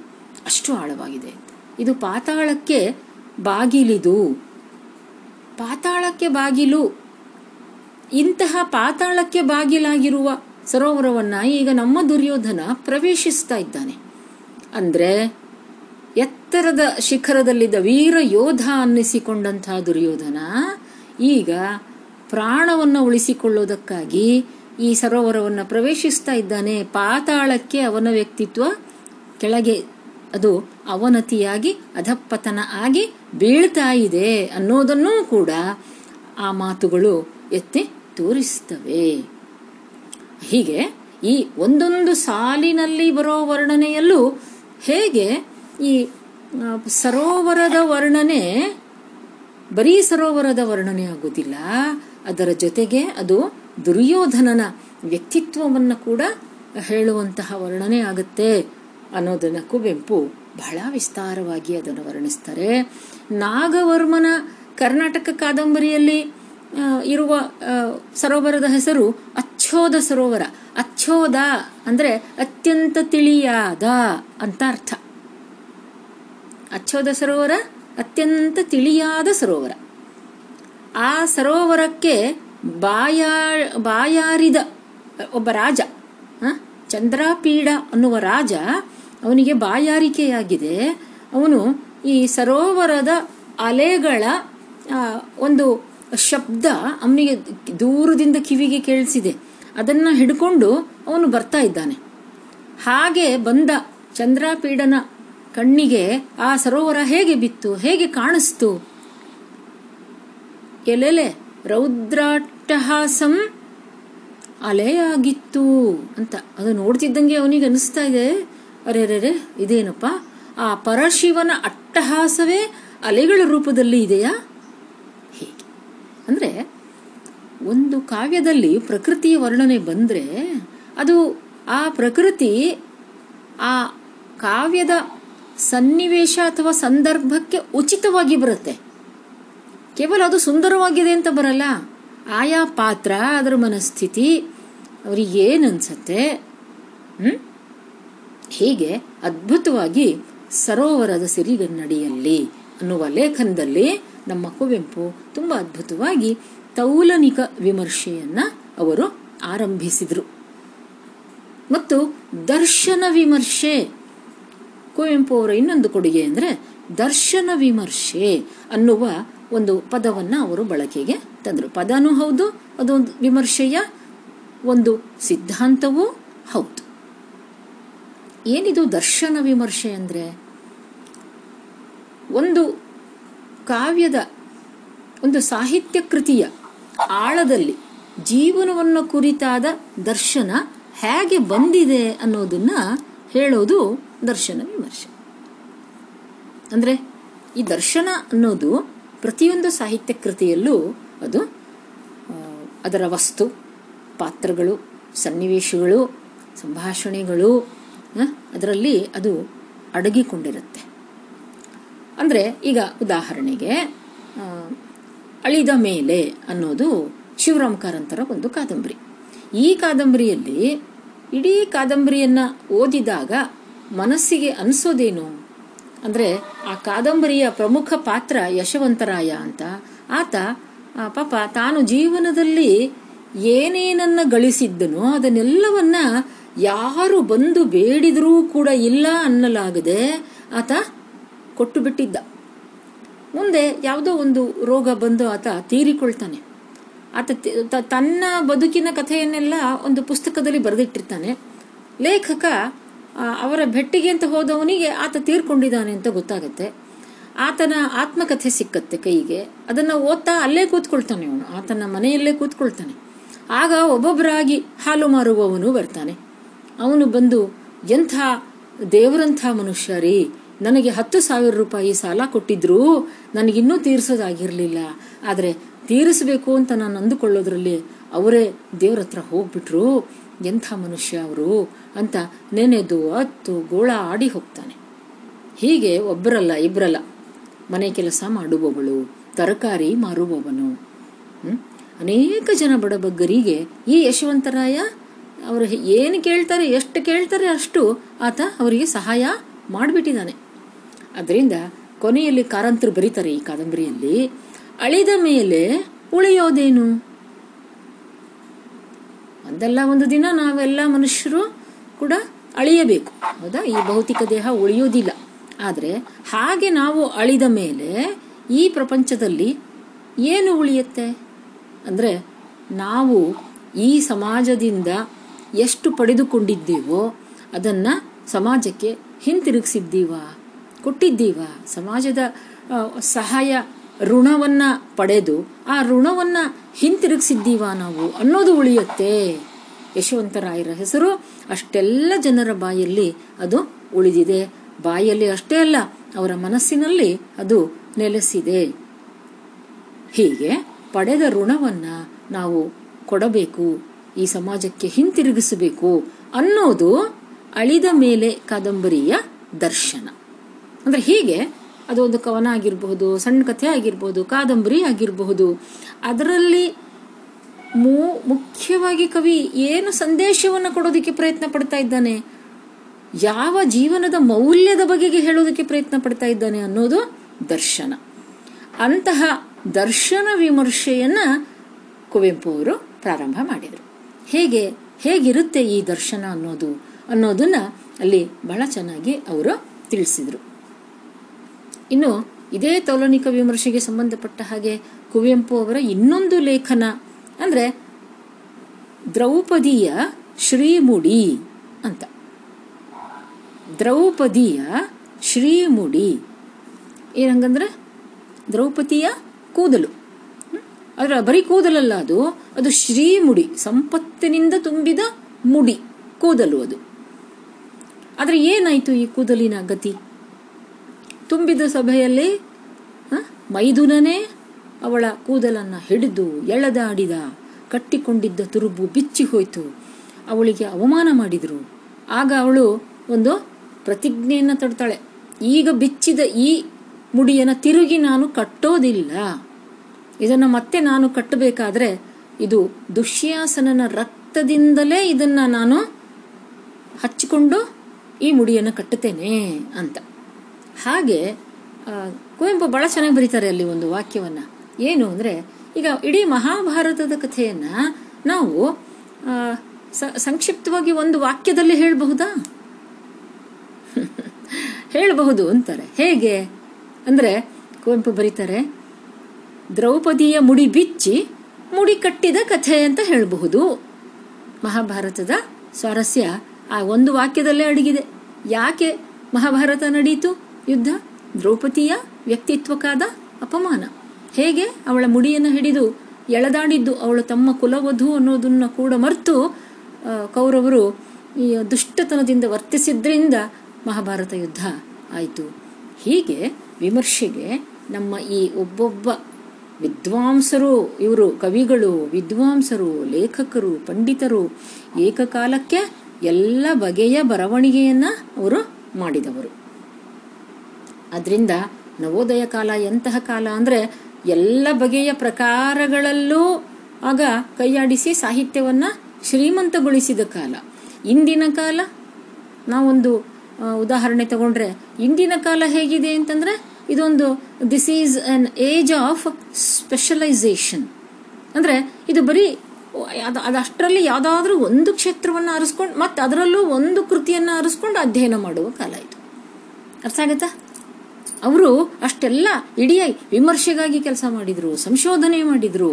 ಅಷ್ಟು ಆಳವಾಗಿದೆ ಇದು ಪಾತಾಳಕ್ಕೆ ಬಾಗಿಲಿದು. ಪಾತಾಳಕ್ಕೆ ಬಾಗಿಲು. ಇಂತಹ ಪಾತಾಳಕ್ಕೆ ಬಾಗಿಲಾಗಿರುವ ಸರೋವರವನ್ನ ಈಗ ನಮ್ಮ ದುರ್ಯೋಧನ ಪ್ರವೇಶಿಸ್ತಾ ಇದ್ದಾನೆ. ಅಂದ್ರೆ ಎತ್ತರದ ಶಿಖರದಲ್ಲಿದ್ದ ವೀರ ಯೋಧ ಅನ್ನಿಸಿಕೊಂಡಂತಹ ದುರ್ಯೋಧನ ಈಗ ಪ್ರಾಣವನ್ನು ಉಳಿಸಿಕೊಳ್ಳುವುದಕ್ಕಾಗಿ ಈ ಸರೋವರವನ್ನು ಪ್ರವೇಶಿಸ್ತಾ ಇದ್ದಾನೆ. ಪಾತಾಳಕ್ಕೆ ಅವನ ವ್ಯಕ್ತಿತ್ವ ಕೆಳಗೆ, ಅದು ಅವನತಿಯಾಗಿ ಅಧಪ್ಪತನ ಆಗಿ ಬೀಳ್ತಾ ಇದೆ ಅನ್ನೋದನ್ನೂ ಕೂಡ ಆ ಮಾತುಗಳು ಎತ್ತಿ ತೋರಿಸ್ತವೆ. ಹೀಗೆ ಈ ಒಂದೊಂದು ಸಾಲಿನಲ್ಲಿ ಬರೋ ವರ್ಣನೆಯಲ್ಲೂ ಹೇಗೆ ಈ ಸರೋವರದ ವರ್ಣನೆ ಬರೀ ಸರೋವರದ ವರ್ಣನೆ ಆಗೋದಿಲ್ಲ ಅದರ ಜೊತೆಗೆ ಅದು ದುರ್ಯೋಧನನ ವ್ಯಕ್ತಿತ್ವವನ್ನು ಕೂಡ ಹೇಳುವಂತಹ ವರ್ಣನೆ ಆಗುತ್ತೆ ಅನ್ನೋದನ್ನ ಕುವೆಂಪು ಬಹಳ ವಿಸ್ತಾರವಾಗಿ ಅದನ್ನು ವರ್ಣಿಸ್ತಾರೆ. ನಾಗವರ್ಮನ ಕರ್ನಾಟಕ ಕಾದಂಬರಿಯಲ್ಲಿ ಇರುವ ಸರೋವರದ ಹೆಸರು ಅಚ್ಚೋದ ಸರೋವರ. ಅಚ್ಚೋದ ಅಂದ್ರೆ ಅತ್ಯಂತ ತಿಳಿಯಾದ ಅಂತ ಅರ್ಥ. ಅಚ್ಚೋದ ಸರೋವರ ಅತ್ಯಂತ ತಿಳಿಯಾದ ಸರೋವರ. ಆ ಸರೋವರಕ್ಕೆ ಬಾಯಾ, ಬಾಯಾರಿದ ಒಬ್ಬ ರಾಜ ಚಂದ್ರಾಪೀಡ ಅನ್ನುವ ರಾಜ ಅವನಿಗೆ ಬಾಯಾರಿಕೆಯಾಗಿದೆ. ಅವನು ಈ ಸರೋವರದ ಅಲೆಗಳ ಒಂದು ಶಬ್ದ ಅವನಿಗೆ ದೂರದಿಂದ ಕಿವಿಗೆ ಕೇಳಿಸಿದೆ. ಅದನ್ನ ಹಿಡ್ಕೊಂಡು ಅವನು ಬರ್ತಾ ಇದ್ದಾನೆ. ಹಾಗೆ ಬಂದ ಚಂದ್ರಾಪೀಡನ ಕಣ್ಣಿಗೆ ಆ ಸರೋವರ ಹೇಗೆ ಬಿತ್ತು, ಹೇಗೆ ಕಾಣಿಸ್ತು? ಎಲೆಲೆ ರೌದ್ರಾಟ್ಟಹಾಸಂ ಅಲೆಯಾಗಿತ್ತು ಅಂತ. ಅದು ನೋಡ್ತಿದ್ದಂಗೆ ಅವನಿಗೆ ಅನಿಸ್ತಾ ಇದೆ. ಅರೆರೆರೆ ಇದೇನಪ್ಪ? ಆ ಪರಶಿವನ ಅಟ್ಟಹಾಸವೇ ಅಲೆಗಳ ರೂಪದಲ್ಲಿ ಇದೆಯಾ? ಹೇಗೆ? ಅಂದ್ರೆ, ಒಂದು ಕಾವ್ಯದಲ್ಲಿ ಪ್ರಕೃತಿಯ ವರ್ಣನೆ ಬಂದ್ರೆ ಅದು ಆ ಪ್ರಕೃತಿ ಆ ಕಾವ್ಯದ ಸನ್ನಿವೇಶ ಅಥವಾ ಸಂದರ್ಭಕ್ಕೆ ಉಚಿತವಾಗಿ ಬರುತ್ತೆ. ಕೇವಲ ಅದು ಸುಂದರವಾಗಿದೆ ಅಂತ ಬರಲ್ಲ. ಆಯಾ ಪಾತ್ರ, ಅದರ ಮನಸ್ಥಿತಿ, ಅವರಿಗೆ ಏನು ಅನ್ಸತ್ತೆ? ಹ್ಮ್? ಹೀಗೆ ಅದ್ಭುತವಾಗಿ ಸರೋವರದ ಸಿರಿಗನ್ನಡಿಯಲ್ಲಿ ಅನ್ನುವ ಲೇಖನದಲ್ಲಿ ನಮ್ಮ ಕುವೆಂಪು ತುಂಬಾ ಅದ್ಭುತವಾಗಿ ತೌಲನಿಕ ವಿಮರ್ಶೆಯನ್ನ ಅವರು ಆರಂಭಿಸಿದರು. ಮತ್ತು ದರ್ಶನ ವಿಮರ್ಶೆ. ಕುವೆಂಪು ಅವರ ಇನ್ನೊಂದು ಕೊಡುಗೆ ಅಂದ್ರೆ ದರ್ಶನ ವಿಮರ್ಶೆ ಅನ್ನುವ ಒಂದು ಪದವನ್ನ ಅವರು ಬಳಕೆಗೆ ತಂದರು. ಪದನೂ ಹೌದು, ಅದೊಂದು ವಿಮರ್ಶೆಯ ಒಂದು ಸಿದ್ಧಾಂತವೂ ಹೌದು. ಏನಿದು ದರ್ಶನ ವಿಮರ್ಶೆ ಅಂದ್ರೆ? ಒಂದು ಕಾವ್ಯದ ಒಂದು ಸಾಹಿತ್ಯ ಕೃತಿಯ ಆಳದಲ್ಲಿ ಜೀವನವನ್ನು ಕುರಿತಾದ ದರ್ಶನ ಹೇಗೆ ಬಂದಿದೆ ಅನ್ನೋದನ್ನ ಹೇಳೋದು ದರ್ಶನ ವಿಮರ್ಶೆ. ಅಂದ್ರೆ ಈ ದರ್ಶನ ಅನ್ನೋದು ಪ್ರತಿಯೊಂದು ಸಾಹಿತ್ಯ ಕೃತಿಯಲ್ಲೂ ಅದು ಅದರ ವಸ್ತು, ಪಾತ್ರಗಳು, ಸನ್ನಿವೇಶಗಳು, ಸಂಭಾಷಣೆಗಳು ಅದರಲ್ಲಿ ಅದು ಅಡಗಿಕೊಂಡಿರುತ್ತೆ. ಅಂದ್ರೆ ಈಗ ಉದಾಹರಣೆಗೆ ಅಳಿದ ಮೇಲೆ ಅನ್ನೋದು ಶಿವರಾಮ್ ಕಾರಂತರ ಒಂದು ಕಾದಂಬರಿ. ಈ ಕಾದಂಬರಿಯಲ್ಲಿ ಇಡೀ ಕಾದಂಬರಿಯನ್ನ ಓದಿದಾಗ ಮನಸ್ಸಿಗೆ ಅನಿಸೋದೇನು? ಅಂದರೆ ಆ ಕಾದಂಬರಿಯ ಪ್ರಮುಖ ಪಾತ್ರ ಯಶವಂತರಾಯ ಅಂತ. ಆತ ಪಾಪ ತಾನು ಜೀವನದಲ್ಲಿ ಏನೇನನ್ನ ಗಳಿಸಿದ್ದನೋ ಅದನ್ನೆಲ್ಲವನ್ನ ಯಾರು ಬಂದು ಬೇಡಿದರೂ ಕೂಡ ಇಲ್ಲ ಅನ್ನಲಾಗದೆ ಆತ ಕೊಟ್ಟು ಬಿಟ್ಟಿದ್ದ ಮುಂದೆ ಯಾವುದೋ ಒಂದು ರೋಗ ಬಂದು ಆತ ತೀರಿಕೊಳ್ತಾನೆ. ಆತ ತನ್ನ ಬದುಕಿನ ಕಥೆಯನ್ನೆಲ್ಲ ಒಂದು ಪುಸ್ತಕದಲ್ಲಿ ಬರೆದಿಟ್ಟಿರ್ತಾನೆ. ಲೇಖಕ ಅವರ ಭೆಟ್ಟಿಗೆ ಅಂತ ಹೋದವನಿಗೆ ಆತ ತೀರ್ಕೊಂಡಿದ್ದಾನೆ ಅಂತ ಗೊತ್ತಾಗುತ್ತೆ. ಆತನ ಆತ್ಮಕಥೆ ಸಿಕ್ಕತ್ತೆ ಕೈಗೆ. ಅದನ್ನ ಓದ್ತಾ ಅಲ್ಲೇ ಕೂತ್ಕೊಳ್ತಾನೆ ಅವನು. ಆತನ ಮನೆಯಲ್ಲೇ ಕೂತ್ಕೊಳ್ತಾನೆ. ಆಗ ಒಬ್ಬೊಬ್ಬರಾಗಿ ಹಾಲು ಮಾರುವವನು ಬರ್ತಾನೆ. ಅವನು ಬಂದು, ಎಂಥ ದೇವರಂಥ ಮನುಷ್ಯ ರೀ ನನಗೆ ಹತ್ತು ಸಾವಿರ ರೂಪಾಯಿ ಸಾಲ ಕೊಟ್ಟಿದ್ರು ನನಗಿನ್ನೂ ತೀರಿಸೋದಾಗಿರ್ಲಿಲ್ಲ. ಆದರೆ ತೀರಿಸಬೇಕು ಅಂತ ನಾನು ಅಂದುಕೊಳ್ಳೋದ್ರಲ್ಲಿ ಅವರೇ ದೇವ್ರ ಹತ್ರ ಹೋಗ್ಬಿಟ್ರು. ಎಂಥ ಮನುಷ್ಯ ಅವರು ಅಂತ ನೆನೆದು ಅತ್ತು ಗೋಳ ಆಡಿ ಹೋಗ್ತಾನೆ. ಹೀಗೆ ಒಬ್ಬರಲ್ಲ ಇಬ್ಬರಲ್ಲ ಮನೆ ಕೆಲಸ ಮಾಡುವವಳು, ತರಕಾರಿ ಮಾರುವವನು. ಅನೇಕ ಜನ ಬಡಬಗ್ಗರಿಗೆ ಈ ಯಶವಂತರಾಯ ಅವರು ಏನು ಕೇಳ್ತಾರೆ, ಎಷ್ಟು ಕೇಳ್ತಾರೆ ಅಷ್ಟು ಆತ ಅವರಿಗೆ ಸಹಾಯ ಮಾಡಿಬಿಟ್ಟಿದ್ದಾನೆ. ಅದರಿಂದ ಕೊನೆಯಲ್ಲಿ ಕಾರಂತರು ಬರೀತಾರೆ ಈ ಕಾದಂಬರಿಯಲ್ಲಿ, ಅಳಿದ ಮೇಲೆ ಉಳಿಯೋದೇನು? ಒಂದಲ್ಲ ಒಂದು ದಿನ ನಾವೆಲ್ಲ ಮನುಷ್ಯರು ಕೂಡ ಅಳಿಯಬೇಕು. ಹೌದಾ? ಈ ಭೌತಿಕ ದೇಹ ಉಳಿಯೋದಿಲ್ಲ. ಆದರೆ ಹಾಗೆ ನಾವು ಅಳಿದ ಮೇಲೆ ಈ ಪ್ರಪಂಚದಲ್ಲಿ ಏನು ಉಳಿಯುತ್ತೆ? ಅಂದರೆ ನಾವು ಈ ಸಮಾಜದಿಂದ ಎಷ್ಟು ಪಡೆದುಕೊಂಡಿದ್ದೀವೋ ಅದನ್ನು ಸಮಾಜಕ್ಕೆ ಹಿಂತಿರುಗಿಸಿದ್ದೀವ? ಕೊಟ್ಟಿದ್ದೀವಾ? ಸಮಾಜದ ಸಹಾಯ ಋಣವನ್ನು ಪಡೆದು ಆ ಋಣವನ್ನು ಹಿಂತಿರುಗಿಸಿದ್ದೀವಾ ನಾವು ಅನ್ನೋದು ಉಳಿಯುತ್ತೆ. ಯಶವಂತರಾಯರ ಹೆಸರು ಅಷ್ಟೆಲ್ಲ ಜನರ ಬಾಯಲ್ಲಿ ಅದು ಉಳಿದಿದೆ. ಬಾಯಲ್ಲಿ ಅಷ್ಟೇ ಅಲ್ಲ, ಅವರ ಮನಸ್ಸಿನಲ್ಲಿ ಅದು ನೆಲೆಸಿದೆ. ಹೀಗೆ ಪಡೆದ ಋಣವನ್ನ ನಾವು ಕೊಡಬೇಕು, ಈ ಸಮಾಜಕ್ಕೆ ಹಿಂತಿರುಗಿಸಬೇಕು ಅನ್ನೋದು ಅಳಿದ ಮೇಲೆ ಕಾದಂಬರಿಯ ದರ್ಶನ. ಅಂದ್ರೆ ಹೀಗೆ ಅದು ಒಂದು ಕವನ ಆಗಿರಬಹುದು, ಸಣ್ಣ ಕಥೆ ಆಗಿರಬಹುದು, ಕಾದಂಬರಿ ಆಗಿರಬಹುದು. ಅದರಲ್ಲಿ ಮೂ, ಮುಖ್ಯವಾಗಿ ಕವಿ ಏನು ಸಂದೇಶವನ್ನು ಕೊಡೋದಕ್ಕೆ ಪ್ರಯತ್ನ ಪಡ್ತಾ ಇದ್ದಾನೆ? ಯಾವ ಜೀವನದ ಮೌಲ್ಯದ ಬಗೆಗೆ ಹೇಳೋದಕ್ಕೆ ಪ್ರಯತ್ನ ಪಡ್ತಾ ಇದ್ದಾನೆ ಅನ್ನೋದು ದರ್ಶನ. ಅಂತಹ ದರ್ಶನ ವಿಮರ್ಶೆಯನ್ನ ಕುವೆಂಪು ಅವರು ಪ್ರಾರಂಭ ಮಾಡಿದರು. ಹೇಗೆ, ಹೇಗಿರುತ್ತೆ ಈ ದರ್ಶನ ಅನ್ನೋದು ಅನ್ನೋದನ್ನ ಅಲ್ಲಿ ಬಹಳ ಚೆನ್ನಾಗಿ ಅವರು ತಿಳಿಸಿದರು. ಇನ್ನು ಇದೇ ತೌಲನಿಕ ವಿಮರ್ಶೆಗೆ ಸಂಬಂಧಪಟ್ಟ ಹಾಗೆ ಕುವೆಂಪು ಅವರ ಇನ್ನೊಂದು ಲೇಖನ, ಅಂದರೆ ದ್ರೌಪದಿಯ ಶ್ರೀಮುಡಿ ಅಂತ. ದ್ರೌಪದಿಯ ಶ್ರೀಮುಡಿ. ಏನಂಗಂದ್ರೆ ದ್ರೌಪದಿಯ ಕೂದಲು. ಅದರ ಬರೀ ಕೂದಲಲ್ಲ ಅದು ಅದು ಶ್ರೀಮುಡಿ, ಸಂಪತ್ತಿನಿಂದ ತುಂಬಿದ ಮುಡಿ, ಕೂದಲು ಅದು. ಆದರೆ ಏನಾಯ್ತು ಈ ಕೂದಲಿನ ಗತಿ? ತುಂಬಿದ ಸಭೆಯಲ್ಲಿ? ಮೈದುನನೇ ಅವಳ ಕೂದಲನ್ನ ಹಿಡಿದು ಎಳೆದಾಡಿದ, ಕಟ್ಟಿಕೊಂಡಿದ್ದ ತುರುಬು ಬಿಚ್ಚಿ ಹೋಯಿತು. ಅವಳಿಗೆ ಅವಮಾನ ಮಾಡಿದರು. ಆಗ ಅವಳು ಒಂದು ಪ್ರತಿಜ್ಞೆಯನ್ನು ತಡ್ತಾಳೆ. ಈಗ ಬಿಚ್ಚಿದ ಈ ಮುಡಿಯನ್ನ ತಿರುಗಿ ನಾನು ಕಟ್ಟೋದಿಲ್ಲ. ಇದನ್ನ ಮತ್ತೆ ನಾನು ಕಟ್ಟಬೇಕಾದ್ರೆ ಇದು ದುಶ್ಯಾಸನನ ರಕ್ತದಿಂದಲೇ ಇದನ್ನ ನಾನು ಹಚ್ಚಿಕೊಂಡು ಈ ಮುಡಿಯನ್ನು ಕಟ್ಟುತ್ತೇನೆ ಅಂತ. ಹಾಗೆ ಕುವೆಂಪು ಬಹಳ ಚೆನ್ನಾಗಿ ಬರೀತಾರೆ ಅಲ್ಲಿ ಒಂದು ವಾಕ್ಯವನ್ನ. ಏನು ಅಂದ್ರೆ, ಈಗ ಇಡೀ ಮಹಾಭಾರತದ ಕಥೆಯನ್ನ ನಾವು ಸಂಕ್ಷಿಪ್ತವಾಗಿ ಒಂದು ವಾಕ್ಯದಲ್ಲಿ ಹೇಳಬಹುದಾ? ಹೇಳಬಹುದು ಅಂತಾರೆ. ಹೇಗೆ? ಅಂದ್ರೆ, ಕುವೆಂಪು ಬರೀತಾರೆ, ದ್ರೌಪದಿಯ ಮುಡಿ ಬಿಚ್ಚಿ ಮುಡಿ ಕಟ್ಟಿದ ಕಥೆ ಅಂತ ಹೇಳಬಹುದು. ಮಹಾಭಾರತದ ಸ್ವಾರಸ್ಯ ಆ ಒಂದು ವಾಕ್ಯದಲ್ಲೇ ಅಡಗಿದೆ. ಯಾಕೆ ಮಹಾಭಾರತ ನಡೆಯಿತು ಯುದ್ಧ, ದ್ರೌಪದಿಯ ವ್ಯಕ್ತಿತ್ವಕ್ಕಾದ ಅಪಮಾನ. ಹೇಗೆ ಅವಳ ಮುಡಿಯನ್ನು ಹಿಡಿದು ಎಳೆದಾಡಿದ್ದು ಅವಳು ತಮ್ಮ ಕುಲವಧು ಅನ್ನೋದನ್ನ ಕೂಡ ಮರೆತು ಕೌರವರು ಈ ದುಷ್ಟತನದಿಂದ ವರ್ತಿಸಿದ್ರಿಂದ ಮಹಾಭಾರತ ಯುದ್ಧ ಆಯಿತು. ಹೀಗೆ ವಿಮರ್ಶೆಗೆ ನಮ್ಮ ಈ ಒಬ್ಬೊಬ್ಬ ವಿದ್ವಾಂಸರು, ಇವರು ಕವಿಗಳು, ವಿದ್ವಾಂಸರು, ಲೇಖಕರು, ಪಂಡಿತರು ಏಕಕಾಲಕ್ಕೆ ಎಲ್ಲ ಬಗೆಯ ಬರವಣಿಗೆಯನ್ನು ಅವರು ಮಾಡಿದವರು. ಅದರಿಂದ ನವೋದಯ ಕಾಲ ಎಂತಹ ಕಾಲ ಅಂದರೆ ಎಲ್ಲ ಬಗೆಯ ಪ್ರಕಾರಗಳಲ್ಲೂ ಆಗ ಕೈಯಾಡಿಸಿ ಸಾಹಿತ್ಯವನ್ನು ಶ್ರೀಮಂತಗೊಳಿಸಿದ ಕಾಲ. ಇಂದಿನ ಕಾಲ ನಾವೊಂದು ಉದಾಹರಣೆ ತಗೊಂಡ್ರೆ ಇಂದಿನ ಕಾಲ ಹೇಗಿದೆ ಅಂತಂದರೆ ಇದೊಂದು this is an age of specialization ಅಂದರೆ ಇದು ಬರೀ, ಅದು ಅದಷ್ಟರಲ್ಲಿ ಯಾವುದಾದ್ರೂ ಒಂದು ಕ್ಷೇತ್ರವನ್ನು ಆರಿಸ್ಕೊಂಡು, ಮತ್ತು ಅದರಲ್ಲೂ ಒಂದು ಕೃತಿಯನ್ನು ಆರಿಸ್ಕೊಂಡು ಅಧ್ಯಯನ ಮಾಡುವ ಕಾಲ ಇದು. ಅರ್ಥ ಅವರು ಅಷ್ಟೆಲ್ಲ ಇಡೀ ವಿಮರ್ಶೆಗಾಗಿ ಕೆಲಸ ಮಾಡಿದ್ರು, ಸಂಶೋಧನೆ ಮಾಡಿದ್ರು.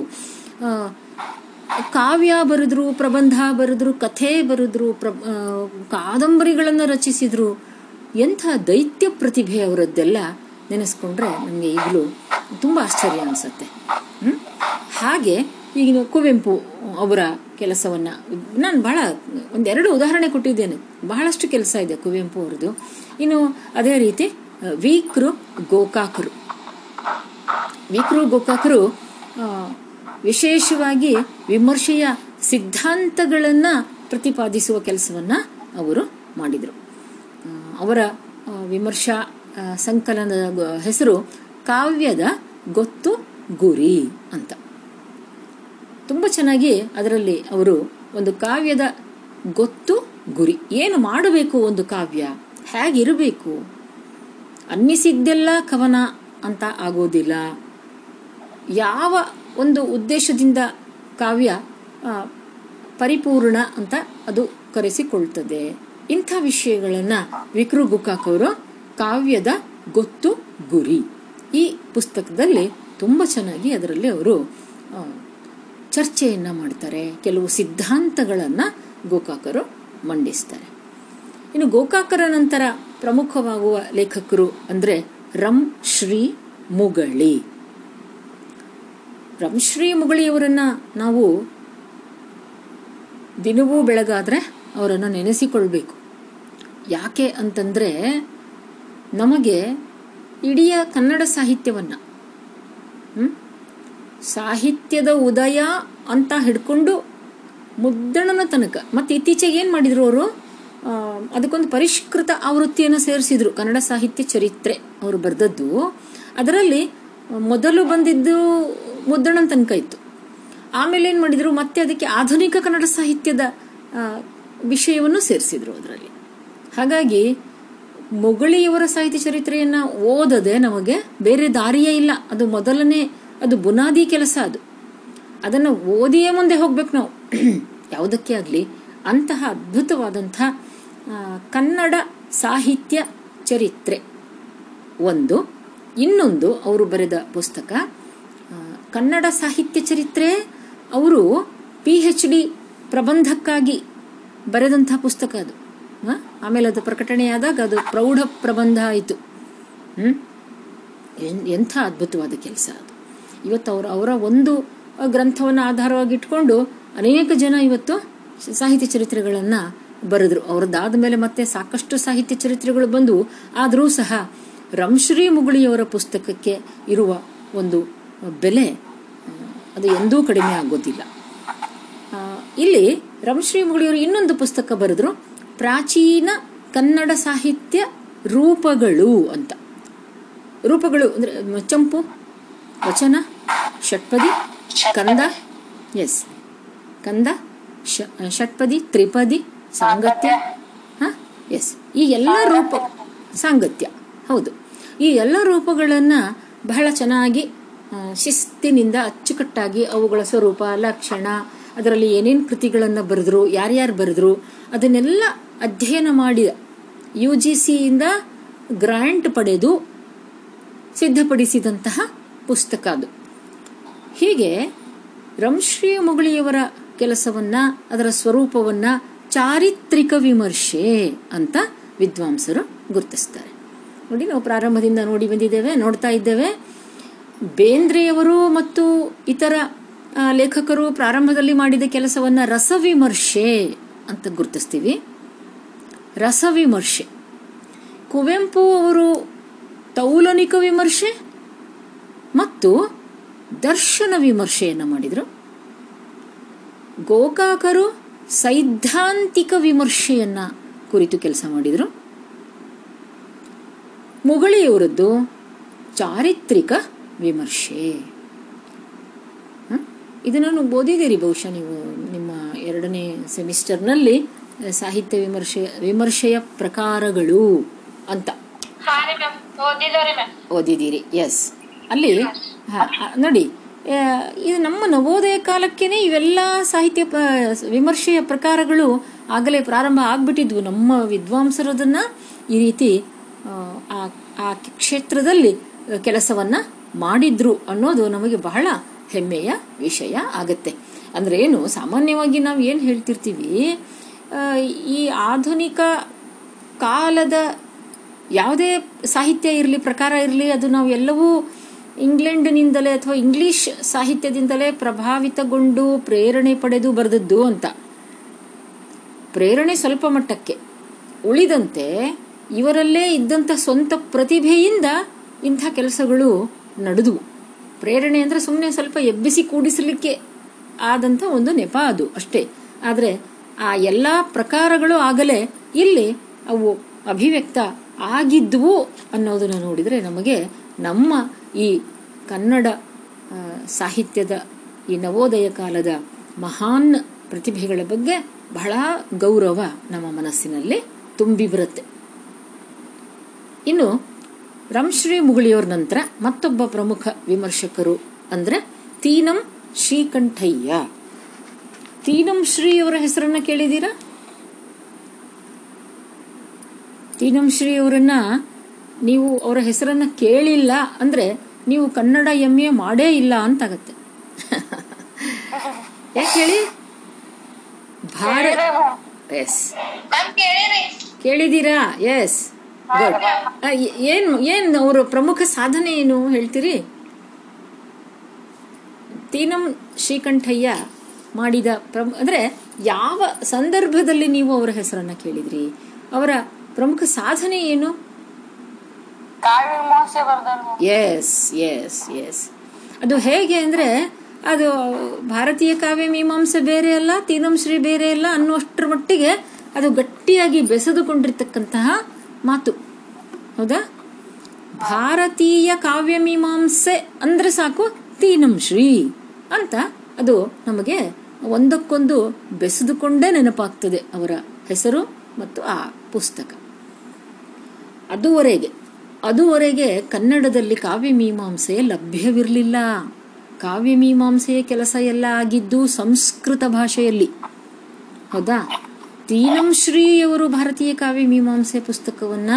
ಕಾವ್ಯ ಬರೆದ್ರು, ಪ್ರಬಂಧ ಬರೆದ್ರು, ಕಥೆ ಬರೆದ್ರು ಪ್ರ ಕಾದಂಬರಿಗಳನ್ನು ರಚಿಸಿದ್ರು. ಎಂಥ ದೈತ್ಯ ಪ್ರತಿಭೆ ಅವರದ್ದೆಲ್ಲ ನೆನೆಸ್ಕೊಂಡ್ರೆ ನಮಗೆ ಈಗಲೂ ತುಂಬ ಆಶ್ಚರ್ಯ ಅನಿಸುತ್ತೆ? ಹಾಗೆ ಈಗಿನ ಕುವೆಂಪು ಅವರ ಕೆಲಸವನ್ನ, ನಾನು ಬಹಳ ಒಂದೆರಡು ಉದಾಹರಣೆ ಕೊಟ್ಟಿದ್ದೇನೆ. ಬಹಳಷ್ಟು ಕೆಲಸ ಇದೆ ಕುವೆಂಪು ಅವರದು ಇನ್ನು ಅದೇ ರೀತಿ ಆ, ವೀಕ್ರು ಗೋಕಾಕರು. ವೀಕ್ರು ಗೋಕಾಕರು ವಿಶೇಷವಾಗಿ ವಿಮರ್ಶೆಯ ಸಿದ್ಧಾಂತಗಳನ್ನು ಪ್ರತಿಪಾದಿಸುವ ಕೆಲಸವನ್ನ ಅವರು ಮಾಡಿದರು. ಅವರ ವಿಮರ್ಶಾ ಸಂಕಲನದ ಹೆಸರು ಕಾವ್ಯದ ಗೊತ್ತು ಗುರಿ ಅಂತ. ತುಂಬ ಚೆನ್ನಾಗಿ ಅದರಲ್ಲಿ ಅವರು ಒಂದು ಕಾವ್ಯದ ಗೊತ್ತು ಗುರಿ ಏನು ಮಾಡಬೇಕು ಒಂದು ಕಾವ್ಯ ಹೇಗಿರಬೇಕು ಅನ್ನಿಸಿದ್ದೆಲ್ಲ ಕವನ ಅಂತ ಆಗೋದಿಲ್ಲ. ಯಾವ ಒಂದು ಉದ್ದೇಶದಿಂದ ಕಾವ್ಯ ಪರಿಪೂರ್ಣ ಅಂತ ಅದು ಕರೆಸಿಕೊಳ್ತದೆ. ಇಂಥ ವಿಷಯಗಳನ್ನು ವಿಕ್ರು ಗುಕಾಕವರು ಕಾವ್ಯದ ಗೊತ್ತು ಗುರಿ ಈ ಪುಸ್ತಕದಲ್ಲಿ ತುಂಬ ಚೆನ್ನಾಗಿ ಅದರಲ್ಲಿ ಅವರು ಚರ್ಚೆಯನ್ನು ಮಾಡ್ತಾರೆ. ಕೆಲವು ಸಿದ್ಧಾಂತಗಳನ್ನು ಗೋಕಾಕರು ಮಂಡಿಸ್ತಾರೆ. ಇನ್ನು ಗೋಕಾಕರ ನಂತರ ಪ್ರಮುಖವಾಗುವ ಲೇಖಕರು ಅಂದರೆ ರಂ ಶ್ರೀ ಮುಗಳಿ. ರಂಶ್ರೀ ಮುಗಳಿಯವರನ್ನ ನಾವು ದಿನವೂ ಬೆಳಗಾದ್ರೆ ಅವರನ್ನು ನೆನೆಸಿಕೊಳ್ಬೇಕು. ಯಾಕೆ ಅಂತಂದರೆ ನಮಗೆ ಇಡೀ ಕನ್ನಡ ಸಾಹಿತ್ಯವನ್ನು ಸಾಹಿತ್ಯದ ಉದಯ ಅಂತ ಹಿಡ್ಕೊಂಡು ಮುದ್ದಣನ ತನಕ, ಮತ್ತು ಇತ್ತೀಚೆಗೆ ಏನು ಮಾಡಿದ್ರು ಅವರು? ಅದಕ್ಕೊಂದು ಪರಿಷ್ಕೃತ ಆವೃತ್ತಿಯನ್ನು ಸೇರಿಸಿದ್ರು ಕನ್ನಡ ಸಾಹಿತ್ಯ ಚರಿತ್ರೆ ಅವರು ಬರೆದದ್ದು. ಅದರಲ್ಲಿ ಮೊದಲು ಬಂದಿದ್ದು ಮುದ್ದಣನ ತನಕ ಇತ್ತು. ಆಮೇಲೆ ಏನು ಮಾಡಿದ್ರು, ಮತ್ತೆ ಅದಕ್ಕೆ ಆಧುನಿಕ ಕನ್ನಡ ಸಾಹಿತ್ಯದ ವಿಷಯವನ್ನು ಸೇರಿಸಿದ್ರು ಅದರಲ್ಲಿ. ಹಾಗಾಗಿ ಮೊಗಳಿಯವರ ಸಾಹಿತ್ಯ ಚರಿತ್ರೆಯನ್ನು ಓದದೆ ನಮಗೆ ಬೇರೆ ದಾರಿಯೇ ಇಲ್ಲ. ಅದು ಮೊದಲನೇ, ಅದು ಬುನಾದಿ ಕೆಲಸ ಅದು. ಅದನ್ನು ಓದಿಯೇ ಮುಂದೆ ಹೋಗ್ಬೇಕು ನಾವು. ಯಾವುದಕ್ಕೆ ಆಗಲಿ, ಅಂತಹ ಅದ್ಭುತವಾದಂಥ ಕನ್ನಡ ಸಾಹಿತ್ಯ ಚರಿತ್ರೆ ಒಂದು. ಇನ್ನೊಂದು, ಅವರು ಬರೆದ ಪುಸ್ತಕ ಕನ್ನಡ ಸಾಹಿತ್ಯ ಚರಿತ್ರೆ, ಅವರು ಪಿ ಹೆಚ್ ಡಿ ಪ್ರಬಂಧಕ್ಕಾಗಿ ಬರೆದಂತಹ ಪುಸ್ತಕ ಅದು. ಆಮೇಲೆ ಅದು ಪ್ರಕಟಣೆಯಾದಾಗ ಅದು ಪ್ರೌಢ ಪ್ರಬಂಧ ಆಯಿತು. ಎಂಥ ಅದ್ಭುತವಾದ ಕೆಲಸ ಅದು. ಇವತ್ತು ಅವರು, ಅವರ ಒಂದು ಗ್ರಂಥವನ್ನು ಆಧಾರವಾಗಿ ಇಟ್ಕೊಂಡು ಅನೇಕ ಜನ ಇವತ್ತು ಸಾಹಿತ್ಯ ಚರಿತ್ರೆಗಳನ್ನು ಬರೆದ್ರು. ಅವ್ರದ್ದಾದ ಮೇಲೆ ಮತ್ತೆ ಸಾಕಷ್ಟು ಸಾಹಿತ್ಯ ಚರಿತ್ರೆಗಳು ಬಂದು, ಆದರೂ ಸಹ ರಂಶ್ರೀ ಮುಗುಳಿಯವರ ಪುಸ್ತಕಕ್ಕೆ ಇರುವ ಒಂದು ಬೆಲೆ ಅದು ಎಂದೂ ಕಡಿಮೆ ಆಗೋದಿಲ್ಲ. ಇಲ್ಲಿ ರಂಶ್ರೀ ಮುಗುಳಿಯವರು ಇನ್ನೊಂದು ಪುಸ್ತಕ ಬರೆದ್ರು, ಪ್ರಾಚೀನ ಕನ್ನಡ ಸಾಹಿತ್ಯ ರೂಪಗಳು ಅಂತ. ರೂಪಗಳು ಅಂದ್ರೆ ಚಂಪು, ವಚನ, ಷಟ್ಪದಿ, ಕಂದ, ಎಸ್, ಕಂದ ಷಟ್ಪದಿ, ತ್ರಿಪದಿ ಸಾಂಗತ್ಯ? ಹ? ಎಸ್ ಈ ಎಲ್ಲ ರೂಪ ಸಾಂಗತ್ಯ. ಹೌದು. ಈ ಎಲ್ಲ ರೂಪಗಳನ್ನು ಬಹಳ ಚೆನ್ನಾಗಿ ಶಿಸ್ತಿನಿಂದ ಅಚ್ಚುಕಟ್ಟಾಗಿ ಅವುಗಳ ಸ್ವರೂಪ ಲಕ್ಷಣ ಅದರಲ್ಲಿ ಏನೇನು ಕೃತಿಗಳನ್ನು ಬರೆದ್ರು ಯಾರ್ಯಾರು ಬರೆದ್ರು ಅದನ್ನೆಲ್ಲ ಅಧ್ಯಯನ ಮಾಡಿದ ಯು ಜಿ ಸಿಯಿಂದ ಗ್ರಾಂಟ್ ಪಡೆದು ಸಿದ್ಧಪಡಿಸಿದಂತಹ ಪುಸ್ತಕ ಅದು. ಹೀಗೆ ರಂಶ್ರೀ ಮುಗಳಿಯವರ ಕೆಲಸವನ್ನ ಅದರ ಸ್ವರೂಪವನ್ನ ಚಾರಿತ್ರಿಕ ವಿಮರ್ಶೆ ಅಂತ ವಿದ್ವಾಂಸರು ಗುರುತಿಸ್ತಾರೆ. ನೋಡಿ, ನಾವು ಪ್ರಾರಂಭದಿಂದ ನೋಡಿ ಬಂದಿದ್ದೇವೆ, ನೋಡ್ತಾ ಇದ್ದೇವೆ. ಬೇಂದ್ರೆಯವರು ಮತ್ತು ಇತರ ಲೇಖಕರು ಪ್ರಾರಂಭದಲ್ಲಿ ಮಾಡಿದ ಕೆಲಸವನ್ನ ರಸವಿಮರ್ಶೆ ಅಂತ ಗುರುತಿಸ್ತೀವಿ. ರಸವಿಮರ್ಶೆ. ಕುವೆಂಪು ಅವರು ತೌಲನಿಕ ವಿಮರ್ಶೆ ಮತ್ತು ದರ್ಶನ ವಿಮರ್ಶೆಯನ್ನು ಮಾಡಿದರು. ಗೋಕಾಕರು ಸೈದ್ಧಾಂತಿಕ ವಿಮರ್ಶೆಯನ್ನ ಕುರಿತು ಕೆಲಸ ಮಾಡಿದರು. ಮುಗಳಿಯವರದ್ದು ಚಾರಿತ್ರಿಕ ವಿಮರ್ಶೆ. ಇದನ್ನ ಓದಿದ್ದೀರಿ ಬಹುಶಃ ನೀವು ನಿಮ್ಮ ಎರಡನೇ ಸೆಮಿಸ್ಟರ್ನಲ್ಲಿ ಸಾಹಿತ್ಯ ವಿಮರ್ಶೆ ವಿಮರ್ಶೆಯ ಪ್ರಕಾರಗಳು ಅಂತ. ಓದಿದ್ದೀರಿ ಎಸ್ ಅಲ್ಲಿ ನೋಡಿ ಇದು ನಮ್ಮ ನವೋದಯ ಕಾಲಕ್ಕೇನೆ ಇವೆಲ್ಲ ಸಾಹಿತ್ಯ ವಿಮರ್ಶೆಯ ಪ್ರಕಾರಗಳು ಆಗಲೇ ಪ್ರಾರಂಭ ಆಗ್ಬಿಟ್ಟಿದ್ವು. ನಮ್ಮ ವಿದ್ವಾಂಸರದನ್ನ ಈ ರೀತಿ, ಆ ಕ್ಷೇತ್ರದಲ್ಲಿ ಕೆಲಸವನ್ನ ಮಾಡಿದ್ರು ಅನ್ನೋದು ನಮಗೆ ಬಹಳ ಹೆಮ್ಮೆಯ ವಿಷಯ ಆಗತ್ತೆ. ಅಂದ್ರೆ ಏನು, ಸಾಮಾನ್ಯವಾಗಿ ನಾವು ಏನು ಹೇಳ್ತಿರ್ತೀವಿ ಈ ಆಧುನಿಕ ಕಾಲದ ಯಾವುದೇ ಸಾಹಿತ್ಯ ಇರಲಿ, ಪ್ರಕಾರ ಇರಲಿ, ಅದು ನಾವು ಎಲ್ಲವೂ ಇಂಗ್ಲೆಂಡ್ನಿಂದಲೇ ಅಥವಾ ಇಂಗ್ಲಿಷ್ ಸಾಹಿತ್ಯದಿಂದಲೇ ಪ್ರಭಾವಿತಗೊಂಡು ಪ್ರೇರಣೆ ಪಡೆದು ಬರೆದದ್ದು ಅಂತ. ಪ್ರೇರಣೆ ಸ್ವಲ್ಪ ಮಟ್ಟಕ್ಕೆ. ಉಳಿದಂತೆ ಇವರಲ್ಲೇ ಇದ್ದಂಥ ಸ್ವಂತ ಪ್ರತಿಭೆಯಿಂದ ಇಂಥ ಕೆಲಸಗಳು ನಡೆದವು. ಪ್ರೇರಣೆ ಅಂದರೆ ಸುಮ್ಮನೆ ಸ್ವಲ್ಪ ಎಬ್ಬಿಸಿ ಕೂಡಿಸಲಿಕ್ಕೆ ಆದಂಥ ಒಂದು ನೆಪ ಅದು ಅಷ್ಟೇ. ಆದರೆ ಆ ಎಲ್ಲ ಪ್ರಕಾರಗಳು ಆಗಲೇ ಇಲ್ಲಿ ಅವು ಅಭಿವ್ಯಕ್ತ ಆಗಿದ್ವು ಅನ್ನೋದನ್ನು ನೋಡಿದರೆ ನಮಗೆ ನಮ್ಮ ಈ ಕನ್ನಡ ಸಾಹಿತ್ಯದ ಈ ನವೋದಯ ಕಾಲದ ಮಹಾನ್ ಪ್ರತಿಭೆಗಳ ಬಗ್ಗೆ ಬಹಳ ಗೌರವ ನಮ್ಮ ಮನಸ್ಸಿನಲ್ಲಿ ತುಂಬಿ ಬರುತ್ತೆ. ಇನ್ನು ರಂಶ್ರೀ ಮುಗುಳಿಯವ್ರ ನಂತರ ಮತ್ತೊಬ್ಬ ಪ್ರಮುಖ ವಿಮರ್ಶಕರು ಅಂದ್ರೆ ತೀನಂ ಶ್ರೀಕಂಠಯ್ಯ. ತೀನಂ ಶ್ರೀ ಅವರ ಹೆಸರನ್ನ ಕೇಳಿದೀರಾ ತೀನಂ ಶ್ರೀ ಅವರನ್ನ ನೀವು ಅವರ ಹೆಸರನ್ನ ಕೇಳಿಲ್ಲ ಅಂದ್ರೆ ನೀವು ಕನ್ನಡ ಎಂ ಎ ಮಾಡೇ ಇಲ್ಲ ಅಂತಾಗತ್ತೆ. ಯಾಕೆ ಹೇಳಿ? ಭಾರತ ಎಸ್ ಕೇಳಿದ್ದೀರಾ? ಎಸ್ ಏನು ಏನು ಅವರ ಪ್ರಮುಖ ಸಾಧನೆ ಏನು ಹೇಳ್ತೀರಿ? ತೀನಂ ಶ್ರೀಕಂಠಯ್ಯ ಮಾಡಿದ ಪ್ರಮ ಅಂದ್ರೆ ಯಾವ ಸಂದರ್ಭದಲ್ಲಿ ನೀವು ಅವರ ಹೆಸರನ್ನ ಕೇಳಿದ್ರಿ? ಅವರ ಪ್ರಮುಖ ಸಾಧನೆ ಏನು? ಎಸ್ ಎಸ್ ಎಸ್ ಅದು ಹೇಗೆ ಅಂದ್ರೆ, ಅದು ಭಾರತೀಯ ಕಾವ್ಯ ಮೀಮಾಂಸೆ ಬೇರೆ ಅಲ್ಲ, ತೀನಂ ಶ್ರೀ ಬೇರೆ ಅಲ್ಲ ಅನ್ನುವಷ್ಟರ ಮಟ್ಟಿಗೆ ಅದು ಗಟ್ಟಿಯಾಗಿ ಬೆಸೆದುಕೊಂಡಿರ್ತಕ್ಕಂತಹ ಮಾತು. ಹೌದಾ? ಭಾರತೀಯ ಕಾವ್ಯ ಮೀಮಾಂಸೆ ಅಂದ್ರೆ ಸಾಕು ತೀನಂ ಶ್ರೀ ಅಂತ ಅದು ನಮಗೆ ಒಂದಕ್ಕೊಂದು ಬೆಸೆದುಕೊಂಡೇ ನೆನಪಾಗ್ತದೆ ಅವರ ಹೆಸರು ಮತ್ತು ಆ ಪುಸ್ತಕ. ಅದುವರೆಗೆ ಅದುವರೆಗೆ ಕನ್ನಡದಲ್ಲಿ ಕಾವ್ಯ ಮೀಮಾಂಸೆ ಲಭ್ಯವಿರಲಿಲ್ಲ. ಕಾವ್ಯ ಮೀಮಾಂಸೆಯ ಕೆಲಸ ಎಲ್ಲ ಆಗಿದ್ದು ಸಂಸ್ಕೃತ ಭಾಷೆಯಲ್ಲಿ. ಹೌದಾ? ತೀನಂ ಶ್ರೀಯವರು ಭಾರತೀಯ ಕಾವ್ಯ ಮೀಮಾಂಸೆ ಪುಸ್ತಕವನ್ನ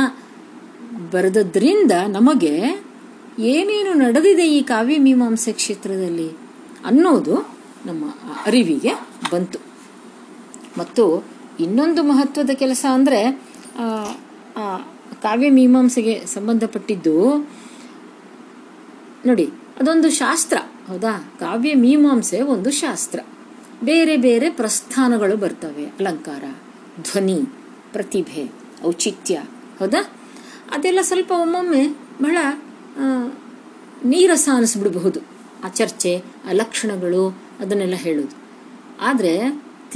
ಬರೆದದ್ರಿಂದ ನಮಗೆ ಏನೇನು ನಡೆದಿದೆ ಈ ಕಾವ್ಯ ಮೀಮಾಂಸೆ ಕ್ಷೇತ್ರದಲ್ಲಿ ಅನ್ನೋದು ನಮ್ಮ ಅರಿವಿಗೆ ಬಂತು. ಮತ್ತು ಇನ್ನೊಂದು ಮಹತ್ವದ ಕೆಲಸ ಅಂದರೆ ಕಾವ್ಯ ಮೀಮಾಂಸೆಗೆ ಸಂಬಂಧಪಟ್ಟಿದ್ದು, ನೋಡಿ, ಅದೊಂದು ಶಾಸ್ತ್ರ, ಹೌದಾ? ಕಾವ್ಯ ಮೀಮಾಂಸೆ ಒಂದು ಶಾಸ್ತ್ರ. ಬೇರೆ ಬೇರೆ ಪ್ರಸ್ಥಾನಗಳು ಬರ್ತವೆ. ಅಲಂಕಾರ, ಧ್ವನಿ, ಪ್ರತಿಭೆ, ಔಚಿತ್ಯ, ಹೌದಾ? ಅದೆಲ್ಲ ಸ್ವಲ್ಪ ಒಮ್ಮೊಮ್ಮೆ ಬಹಳ ನೀರಸ ಅನಿಸ್ಬಿಡಬಹುದು. ಆ ಚರ್ಚೆ, ಆ ಲಕ್ಷಣಗಳು, ಅದನ್ನೆಲ್ಲ ಹೇಳೋದು. ಆದರೆ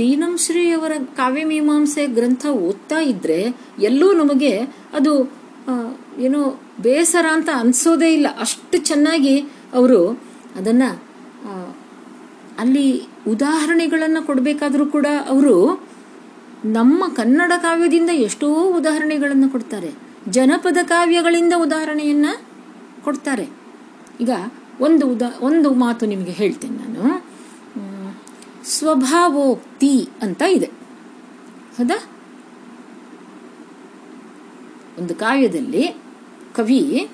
ತೀನಂ ಶ್ರೀ ಅವರ ಕಾವ್ಯ ಮೀಮಾಂಸೆ ಗ್ರಂಥ ಓದ್ತಾ ಇದ್ರೆ ಎಲ್ಲೂ ನಮಗೆ ಅದು ಏನೋ ಬೇಸರ ಅಂತ ಅನ್ಸೋದೇ ಇಲ್ಲ. ಅಷ್ಟು ಚೆನ್ನಾಗಿ ಅವರು ಅದನ್ನ ಅಲ್ಲಿ ಉದಾಹರಣೆಗಳನ್ನು ಕೊಡಬೇಕಾದ್ರೂ ಕೂಡ ಅವರು ನಮ್ಮ ಕನ್ನಡ ಕಾವ್ಯದಿಂದ ಎಷ್ಟೋ ಉದಾಹರಣೆಗಳನ್ನು ಕೊಡ್ತಾರೆ. ಜನಪದ ಕಾವ್ಯಗಳಿಂದ ಉದಾಹರಣೆಯನ್ನ ಕೊಡ್ತಾರೆ. ಈಗ ಒಂದು ಉದಾ, ಒಂದು ಮಾತು ನಿಮಗೆ ಹೇಳ್ತೇನೆ ನಾನು. ಸ್ವಭಾವೋಕ್ತಿ ಅಂತ ಇದೆ. ಹೌದಾ? ಒಂದು ಕಾವ್ಯದಲ್ಲಿ ಕವಿ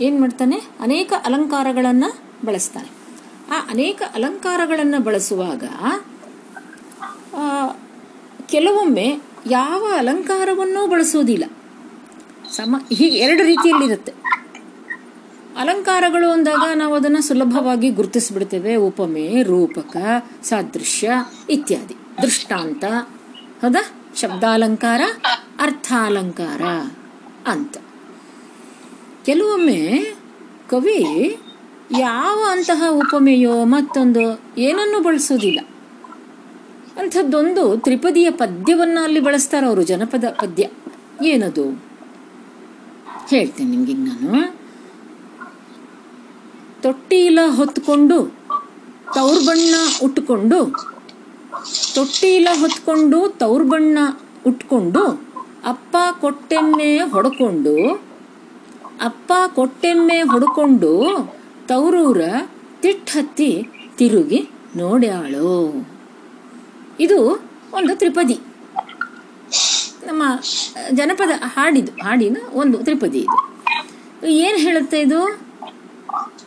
ಏನು ಮಾಡ್ತಾನೆ? ಅನೇಕ ಅಲಂಕಾರಗಳನ್ನು ಬಳಸ್ತಾನೆ. ಆ ಅನೇಕ ಅಲಂಕಾರಗಳನ್ನು ಬಳಸುವಾಗ ಕೆಲವೊಮ್ಮೆ ಯಾವ ಅಲಂಕಾರವನ್ನೂ ಬಳಸೋದಿಲ್ಲ. ಸಮ ಹೀಗೆ ಎರಡು ರೀತಿಯಲ್ಲಿರುತ್ತೆ. ಅಲಂಕಾರಗಳು ಅಂದಾಗ ನಾವು ಅದನ್ನು ಸುಲಭವಾಗಿ ಗುರುತಿಸ್ಬಿಡ್ತೇವೆ. ಉಪಮೆ ರೂಪಕ ಸಾದೃಶ್ಯ ಇತ್ಯಾದಿ. ದೃಷ್ಟಾಂತ ಹೌದಾ? ಶಬ್ದಾಲಂಕಾರ ಅರ್ಥಾಲಂಕಾರ ಅಂತ. ಕೆಲವೊಮ್ಮೆ ಕವಿ ಯಾವ ಅಂತಹ ಉಪಮೆಯೋ ಮತ್ತೊಂದು ಏನನ್ನು ಬಳಸೋದಿಲ್ಲ. ಅಂಥದ್ದೊಂದು ತ್ರಿಪದಿಯ ಪದ್ಯವನ್ನ ಅಲ್ಲಿ ಬಳಸ್ತಾರೆ ಅವರು ಜನಪದ ಪದ್ಯ. ಏನದು? ಹೇಳ್ತೇನೆ ನಿಮ್ಗೆ ನಾನು. ತೊಟ್ಟಿಲ ಹೊತ್ಕೊಂಡು ತವ್ರ ಬಣ್ಣ ಉಟ್ಕೊಂಡು, ತೊಟ್ಟಿಲ ಹೊತ್ಕೊಂಡು ತವ್ರ ಬಣ್ಣ ಉಟ್ಕೊಂಡು, ಅಪ್ಪ ಕೊಟ್ಟೆಮ್ಮೆ ಹೊಡ್ಕೊಂಡು, ಅಪ್ಪ ಕೊಟ್ಟೆಮ್ಮೆ ಹೊಡ್ಕೊಂಡು, ತೌರೂರ ತಿಟ್ಟತ್ತಿ ತಿರುಗಿ ನೋಡ್ಯಾಳು. ಇದು ಒಂದು ತ್ರಿಪದಿ. ನಮ್ಮ ಜನಪದ ಹಾಡಿದು, ಹಾಡಿನ ಒಂದು ತ್ರಿಪದಿ ಇದು. ಏನು ಹೇಳುತ್ತೆ ಇದು?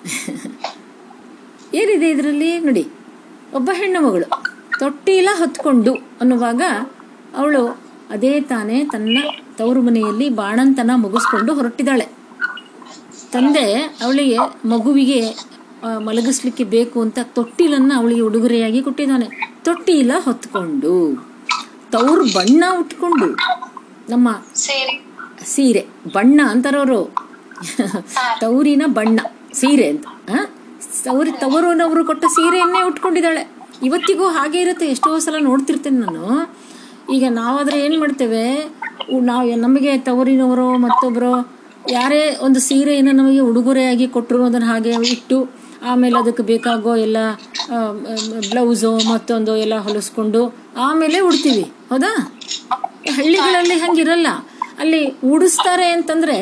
ಏನಿದೆ ಇದರಲ್ಲಿ? ನೋಡಿ. ಒಬ್ಬ ಹೆಣ್ಣು ಮಗಳು. ತೊಟ್ಟಿಲ ಹೊತ್ಕೊಂಡು ಅನ್ನುವಾಗ ಅವಳು ಅದೇ ತಾನೇ ತನ್ನ ತವರು ಮನೆಯಲ್ಲಿ ಬಾಣಂತನ ಮುಗಿಸ್ಕೊಂಡು ಹೊರಟಿದ್ದಾಳೆ. ತಂದೆ ಅವಳಿಗೆ ಮಗುವಿಗೆ ಮಲಗಿಸ್ಲಿಕ್ಕೆ ಬೇಕು ಅಂತ ತೊಟ್ಟಿಲನ್ನ ಅವಳಿಗೆ ಉಡುಗೊರೆಯಾಗಿ ಕೊಟ್ಟಿದ್ದಾನೆ. ತೊಟ್ಟಿಲ ಹೊತ್ಕೊಂಡು ತವ್ರ ಬಣ್ಣ ಉಟ್ಕೊಂಡು ನಮ್ಮ ಸೇರಿ. ಸೀರೆ ಬಣ್ಣ ಅಂತಾರವರು. ತವರಿನ ಬಣ್ಣ. ಸೀರೆ ಅಂತ. ಅವ್ರ ತವರು ತವರನವರು ಕೊಟ್ಟ ಸೀರೆಯನ್ನೇ ಉಟ್ಕೊಂಡಿದ್ದಾಳೆ. ಇವತ್ತಿಗೂ ಹಾಗೆ ಇರುತ್ತೆ. ಎಷ್ಟೋ ಸಲ ನೋಡ್ತಿರ್ತೇನೆ ನಾನು. ಈಗ ನಾವಾದ್ರೆ ಏನು ಮಾಡ್ತೇವೆ? ನಾವು ನಮಗೆ ತವರಿನವರು ಮತ್ತೊಬ್ಬರು ಯಾರೇ ಒಂದು ಸೀರೆಯನ್ನು ನಮಗೆ ಉಡುಗೊರೆಯಾಗಿ ಕೊಟ್ಟರು ಅದನ್ನು ಹಾಗೆ ಇಟ್ಟು ಆಮೇಲೆ ಅದಕ್ಕೆ ಬೇಕಾಗೋ ಎಲ್ಲ ಬ್ಲೌಸು ಮತ್ತೊಂದು ಎಲ್ಲ ಹೊಲಿಸ್ಕೊಂಡು ಆಮೇಲೆ ಉಡ್ತೀವಿ. ಹೌದಾ? ಹಳ್ಳಿಗಳಲ್ಲಿ ಹಂಗಿರಲ್ಲ. ಅಲ್ಲಿ ಉಡಿಸ್ತಾರೆ ಅಂತಂದ್ರೆ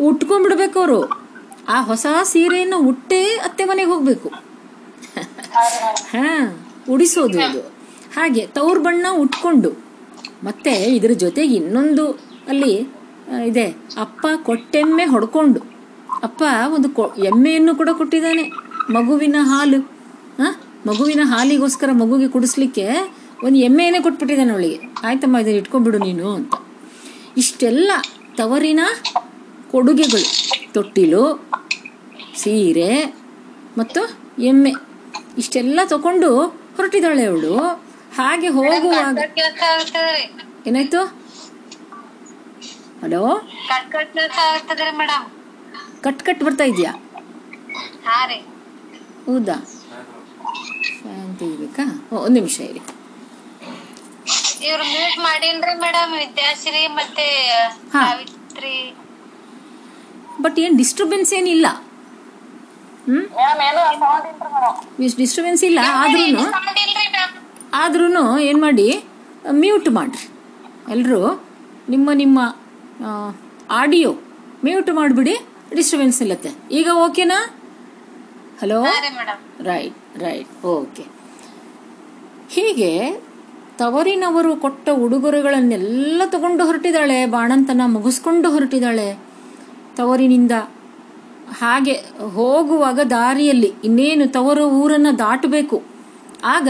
ಉಟ್ಕೊಂಡ್ಬಿಡ್ಬೇಕು ಅವರು. ಆ ಹೊಸ ಸೀರೆಯನ್ನು ಉಟ್ಟೇ ಅತ್ತೆ ಮನೆಗೆ ಹೋಗ್ಬೇಕು. ಹಾ, ಉಡಿಸೋದು ಅದು ಹಾಗೆ ತವ್ರ ಬಣ್ಣ ಉಟ್ಕೊಂಡು, ಮತ್ತೆ ಇದ್ರ ಜೊತೆಗೆ ಇನ್ನೊಂದು ಅಲ್ಲಿ ಇದೆ. ಅಪ್ಪ ಕೊಟ್ಟೆಮ್ಮೆ ಹೊಡ್ಕೊಂಡು, ಅಪ್ಪ ಒಂದು ಕೊ, ಎಮ್ಮೆಯನ್ನು ಕೂಡ ಕೊಟ್ಟಿದ್ದಾನೆ. ಮಗುವಿನ ಹಾಲು, ಆ, ಮಗುವಿನ ಹಾಲಿಗೋಸ್ಕರ ಮಗುಗೆ ಕುಡಿಸ್ಲಿಕ್ಕೆ ಒಂದು ಎಮ್ಮೆಯನ್ನೇ ಕೊಟ್ಬಿಟ್ಟಿದ್ದಾನೆ ಅವಳಿಗೆ. ಆಯ್ತಮ್ಮ, ಇದನ್ನ ಇಟ್ಕೊಂಡ್ಬಿಡು ನೀನು ಅಂತ. ಇಷ್ಟೆಲ್ಲ ತವರಿನ ಕೊಡುಗೆಗಳು. ತೊಟ್ಟಿಲು ಸೀರೆ ಮತ್ತು ಎಮ್ಮೆ. ಇಷ್ಟೆಲ್ಲ ತಕೊಂಡು ಹೊರಟಿದ್ದಾಳೆ ಅವಳು. ಹಾಗೆ ಹೋಗುವಾಗ ಏನಾಯ್ತು? ಹಲೋ? ಕಟ್ ಕಟ್ ಬರ್ತಾ ಇದೆಯಾ? ಹೌದಾ? ಫ್ಯಾನ್ ತೆಗಿಬೇಕಾ ಓ, ಒಂದು ನಿಮಿಷ ಇರಿ. ಇವ್ರು ಮ್ಯೂಟ್ ಮಾಡೀನ್ರಿ ಮೇಡಮ್ ವಿದ್ಯಾಶ್ರೀ ಮತ್ತೆ. ಸಾವಿತ್ರಿ. ಬಟ್ ಏನು ಡಿಸ್ಟರ್ಬೆನ್ಸ್ ಏನಿಲ್ಲ ಡಿಸ್ಟರ್ಬೆನ್ಸ್ ಇಲ್ಲ ಆದ್ರೂ ಆದ್ರೂ ಏನು ಮಾಡಿ ಮ್ಯೂಟ್ ಮಾಡಿರಿ. ಎಲ್ಲರೂ ನಿಮ್ಮ ನಿಮ್ಮ ಆಡಿಯೋ ಮ್ಯೂಟ್ ಮಾಡಿಬಿಡಿ ಡಿಸ್ಟರ್ಬೆನ್ಸ್ ಇಲ್ಲತ್ತೆ. ಈಗ ಓಕೆನಾ? ಹಲೋ ರೈಟ್ ರೈಟ್ ಓಕೆ ಹೀಗೆ ತವರಿನವರು ಕೊಟ್ಟ ಉಡುಗೊರೆಗಳನ್ನೆಲ್ಲ ತಗೊಂಡು ಹೊರಟಿದ್ದಾಳೆ ಬಾಣಂತನ ಮುಗಿಸ್ಕೊಂಡು ಹೊರಟಿದ್ದಾಳೆ. ತವರಿನಿಂದ ಹಾಗೆ ಹೋಗುವಾಗ ದಾರಿಯಲ್ಲಿ ಇನ್ನೇನು ತವರು ಊರನ್ನು ದಾಟಬೇಕು. ಆಗ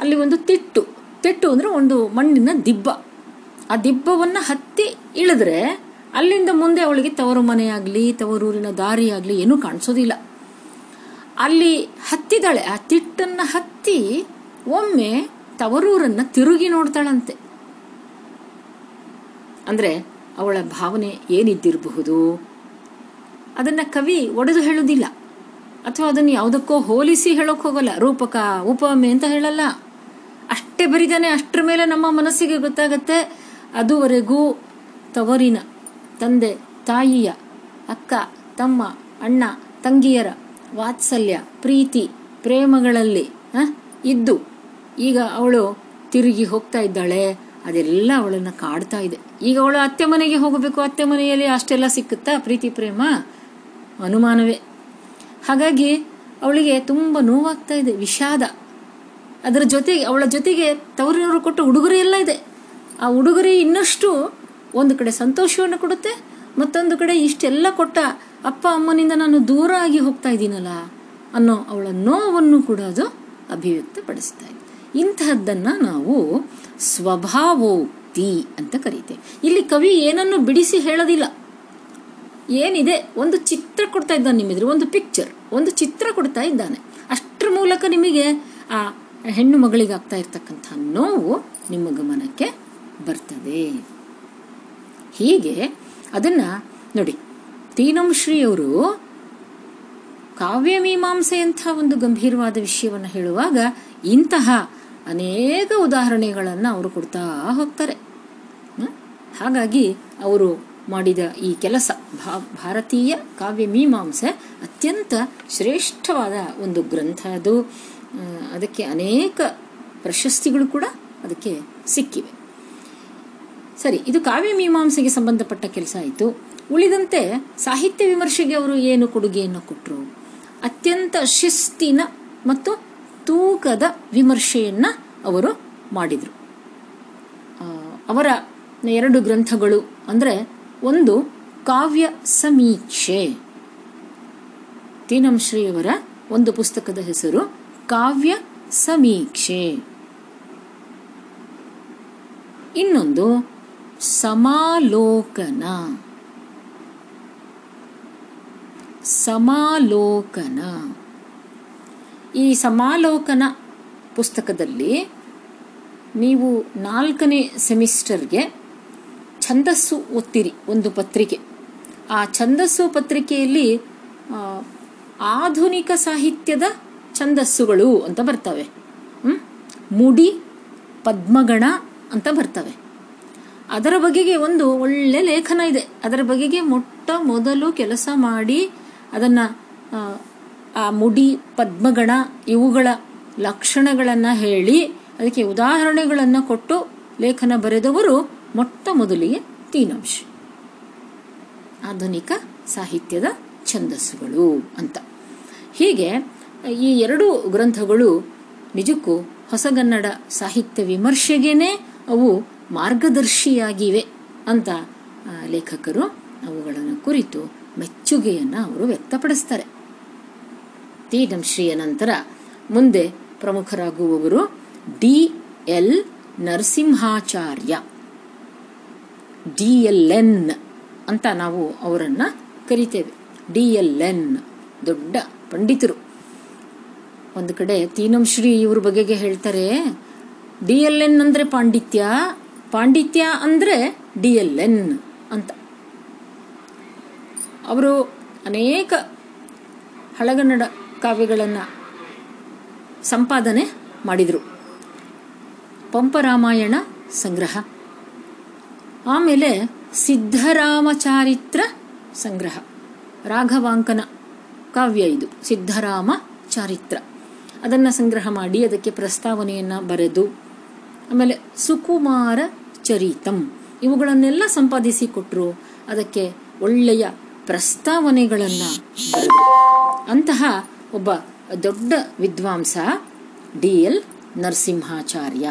ಅಲ್ಲಿ ಒಂದು ತಿಟ್ಟು. ತಿಟ್ಟು ಅಂದರೆ ಒಂದು ಮಣ್ಣಿನ ದಿಬ್ಬ. ಆ ದಿಬ್ಬವನ್ನು ಹತ್ತಿ ಇಳಿದ್ರೆ ಅಲ್ಲಿಂದ ಮುಂದೆ ಅವಳಿಗೆ ತವರು ಮನೆಯಾಗಲಿ ತವರೂರಿನ ದಾರಿಯಾಗಲಿ ಏನೂ ಕಾಣಿಸೋದಿಲ್ಲ. ಅಲ್ಲಿ ಹತ್ತಿದಾಳೆ. ಆ ತಿಟ್ಟನ್ನು ಹತ್ತಿ ಒಮ್ಮೆ ತವರೂರನ್ನು ತಿರುಗಿ ನೋಡ್ತಾಳಂತೆ. ಅಂದ್ರೆ ಅವಳ ಭಾವನೆ ಏನಿದ್ದಿರಬಹುದು? ಅದನ್ನ ಕವಿ ಒಡೆದು ಹೇಳುವುದಿಲ್ಲ. ಅಥವಾ ಅದನ್ನು ಯಾವುದಕ್ಕೋ ಹೋಲಿಸಿ ಹೇಳೋಕೆ ಹೋಗಲ್ಲ. ರೂಪಕ, ಉಪಮೆ ಅಂತ ಹೇಳಲ್ಲ. ಅಷ್ಟೇ ಬರಿದಾನೆ, ಅಷ್ಟರ ಮೇಲೆ ನಮ್ಮ ಮನಸ್ಸಿಗೆ ಗೊತ್ತಾಗತ್ತೆ. ಅದುವರೆಗೂ ತವರಿನ ತಂದೆ, ತಾಯಿಯ ಅಕ್ಕ, ತಮ್ಮ, ಅಣ್ಣ, ತಂಗಿಯರ ವಾತ್ಸಲ್ಯ, ಪ್ರೀತಿ, ಪ್ರೇಮಗಳಲ್ಲಿ ಇದ್ದು ಈಗ ಅವಳು ತಿರುಗಿ ಹೋಗ್ತಾ ಇದ್ದಾಳೆ. ಅದೆಲ್ಲ ಅವಳನ್ನ ಕಾಡ್ತಾ ಇದೆ. ಈಗ ಅವಳು ಅತ್ತೆ ಮನೆಗೆ ಹೋಗಬೇಕು, ಅತ್ತೆ ಮನೆಯಲ್ಲಿ ಅಷ್ಟೆಲ್ಲ ಸಿಕ್ಕುತ್ತಾ? ಪ್ರೀತಿ, ಪ್ರೇಮ, ಅನುಮಾನವೇ? ಹಾಗಾಗಿ ಅವಳಿಗೆ ತುಂಬ ನೋವಾಗ್ತಾ ಇದೆ, ವಿಷಾದ. ಅದರ ಜೊತೆಗೆ, ಅವಳ ಜೊತೆಗೆ ತವರಿನವರು ಕೊಟ್ಟ ಉಡುಗೊರೆ ಎಲ್ಲ ಇದೆ. ಆ ಉಡುಗೊರೆ ಇನ್ನಷ್ಟು ಒಂದು ಕಡೆ ಸಂತೋಷವನ್ನು ಕೊಡುತ್ತೆ, ಮತ್ತೊಂದು ಕಡೆ ಇಷ್ಟೆಲ್ಲ ಕೊಟ್ಟ ಅಪ್ಪ ಅಮ್ಮನಿಂದ ನಾನು ದೂರ ಆಗಿ ಹೋಗ್ತಾ ಇದ್ದೀನಲ್ಲ ಅನ್ನೋ ಅವಳ ನೋವನ್ನು ಕೂಡ ಅದು ಅಭಿವ್ಯಕ್ತಪಡಿಸ್ತಾ ಇದೆ. ಇಂತಹದ್ದನ್ನು ನಾವು ಸ್ವಭಾವೋಕ್ತಿ ಅಂತ ಕರೀತೆ. ಇಲ್ಲಿ ಕವಿ ಏನನ್ನು ಬಿಡಿಸಿ ಹೇಳೋದಿಲ್ಲ. ಏನಿದೆ? ಒಂದು ಚಿತ್ರ ಕೊಡ್ತಾ ಇದ್ದಾನೆ ನಿಮ್ಮಿದ್ರೆ, ಒಂದು ಪಿಕ್ಚರ್ ಒಂದು ಚಿತ್ರ ಕೊಡ್ತಾ ಇದ್ದಾನೆ. ಅಷ್ಟರ ಮೂಲಕ ನಿಮಗೆ ಆ ಹೆಣ್ಣು ಮಗಳಿಗಾಗ್ತಾ ಇರ್ತಕ್ಕಂಥ ನೋವು ನಿಮ್ಮ ಗಮನಕ್ಕೆ ಬರ್ತದೆ. ಹೀಗೆ ಅದನ್ನ ನೋಡಿ ತೀನಂ ತೀನಂಶ್ರೀಯವರು ಕಾವ್ಯಮೀಮಾಂಸೆ ಅಂತ ಒಂದು ಗಂಭೀರವಾದ ವಿಷಯವನ್ನು ಹೇಳುವಾಗ ಇಂತಹ ಅನೇಕ ಉದಾಹರಣೆಗಳನ್ನು ಅವರು ಕೊಡ್ತಾ ಹೋಗ್ತಾರೆ. ಹಾಗಾಗಿ ಅವರು ಮಾಡಿದ ಈ ಕೆಲಸ ಭಾರತೀಯ ಕಾವ್ಯ ಮೀಮಾಂಸೆ ಅತ್ಯಂತ ಶ್ರೇಷ್ಠವಾದ ಒಂದು ಗ್ರಂಥ ಅದು. ಅದಕ್ಕೆ ಅನೇಕ ಪ್ರಶಸ್ತಿಗಳು ಕೂಡ ಅದಕ್ಕೆ ಸಿಕ್ಕಿವೆ. ಸರಿ, ಇದು ಕಾವ್ಯ ಮೀಮಾಂಸೆಗೆ ಸಂಬಂಧಪಟ್ಟ ಕೆಲಸ ಆಯಿತು. ಉಳಿದಂತೆ ಸಾಹಿತ್ಯ ವಿಮರ್ಶೆಗೆ ಅವರು ಏನು ಕೊಡುಗೆಯನ್ನು ಕೊಟ್ಟರು ಅತ್ಯಂತ ಶಿಸ್ತಿನ ಮತ್ತು ತೂಕದ ವಿಮರ್ಶೆಯನ್ನ ಅವರು ಮಾಡಿದರು. ಅವರ ಎರಡು ಗ್ರಂಥಗಳು ಅಂದರೆ ಒಂದು ಕಾವ್ಯ ಸಮೀಕ್ಷೆ. ತೀನಂಶ್ರೀಯವರ ಒಂದು ಪುಸ್ತಕದ ಹೆಸರು ಕಾವ್ಯ ಸಮೀಕ್ಷೆ. ಇನ್ನೊಂದು ಸಮಾಲೋಕನ. ಸಮಾಲೋಕನ. ಈ ಸಮಾಲೋಕನ ಪುಸ್ತಕದಲ್ಲಿ ನೀವು ನಾಲ್ಕನೇ ಸೆಮಿಸ್ಟರ್ಗೆ ಛಂದಸ್ಸು ಓದ್ತೀರಿ ಒಂದು ಪತ್ರಿಕೆ. ಆ ಛಂದಸ್ಸು ಪತ್ರಿಕೆಯಲ್ಲಿ ಆಧುನಿಕ ಸಾಹಿತ್ಯದ ಛಂದಸ್ಸುಗಳು ಅಂತ ಬರ್ತವೆ. ಮುಡಿ, ಪದ್ಮಗಣ ಅಂತ ಬರ್ತವೆ. ಅದರ ಬಗೆಗೆ ಒಂದು ಒಳ್ಳೆ ಲೇಖನ ಇದೆ. ಅದರ ಬಗೆಗೆ ಮೊಟ್ಟ ಮೊದಲು ಕೆಲಸ ಮಾಡಿ ಅದನ್ನು ಆ ಮುಡಿ, ಪದ್ಮಗಣ ಇವುಗಳ ಲಕ್ಷಣಗಳನ್ನು ಹೇಳಿ ಅದಕ್ಕೆ ಉದಾಹರಣೆಗಳನ್ನು ಕೊಟ್ಟು ಲೇಖನ ಬರೆದವರು ಮೊಟ್ಟ ಮೊದಲಿಗೆ ತೀನಂಶ. ಆಧುನಿಕ ಸಾಹಿತ್ಯದ ಛಂದಸ್ಸುಗಳು ಅಂತ. ಹೀಗೆ ಈ ಎರಡು ಗ್ರಂಥಗಳು ನಿಜಕ್ಕೂ ಹೊಸಗನ್ನಡ ಸಾಹಿತ್ಯ ವಿಮರ್ಶೆಗೇನೆ ಅವು ಮಾರ್ಗದರ್ಶಿಯಾಗಿವೆ ಅಂತ ಲೇಖಕರು ಅವುಗಳನ್ನು ಕುರಿತು ಮೆಚ್ಚುಗೆಯನ್ನು ಅವರು ವ್ಯಕ್ತಪಡಿಸ್ತಾರೆ. ತೀನಂಶ್ರೀಯ ನಂತರ ಮುಂದೆ ಪ್ರಮುಖರಾಗುವವರು D L Narasimhachar. D L N ಅಂತ ನಾವು ಅವರನ್ನ ಕರಿತೇವೆ. ಡಿ ಎಲ್ ಎನ್ ದೊಡ್ಡ ಪಂಡಿತರು. ಒಂದು ಕಡೆ ತೀನಂಶ್ರೀ ಇವ್ರ ಬಗೆಗೆ ಹೇಳ್ತಾರೆ, ಡಿ ಎಲ್ ಎನ್ ಅಂದ್ರೆ ಪಾಂಡಿತ್ಯ ಪಾಂಡಿತ್ಯ ಅಂದ್ರೆ ಡಿ ಎಲ್ ಎನ್ ಅಂತ. ಅವರು ಅನೇಕ ಹಳಗನ್ನಡ ಕಾವ್ಯಗಳನ್ನು ಸಂಪಾದನೆ ಮಾಡಿದರು. ಪಂಪರಾಮಾಯಣ ಸಂಗ್ರಹ. ಆಮೇಲೆ ಸಿದ್ಧರಾಮಚಾರಿತ್ರ ಸಂಗ್ರಹ. ರಾಘವಾಂಕನ ಕಾವ್ಯ ಇದು ಸಿದ್ಧರಾಮ ಚಾರಿತ್ರ ಅದನ್ನು ಸಂಗ್ರಹ ಮಾಡಿ ಅದಕ್ಕೆ ಪ್ರಸ್ತಾವನೆಯನ್ನು ಬರೆದು, ಆಮೇಲೆ ಸುಕುಮಾರ ಚರಿತಂ. ಇವುಗಳನ್ನೆಲ್ಲ ಸಂಪಾದಿಸಿ ಕೊಟ್ಟರು ಅದಕ್ಕೆ ಒಳ್ಳೆಯ ಪ್ರಸ್ತಾವನೆಗಳನ್ನು ಅಂತಹ ಒಬ್ಬ ದೊಡ್ಡ ವಿದ್ವಾಂಸ ಡಿ ಎಲ್ ನರಸಿಂಹಾಚಾರ್ಯ.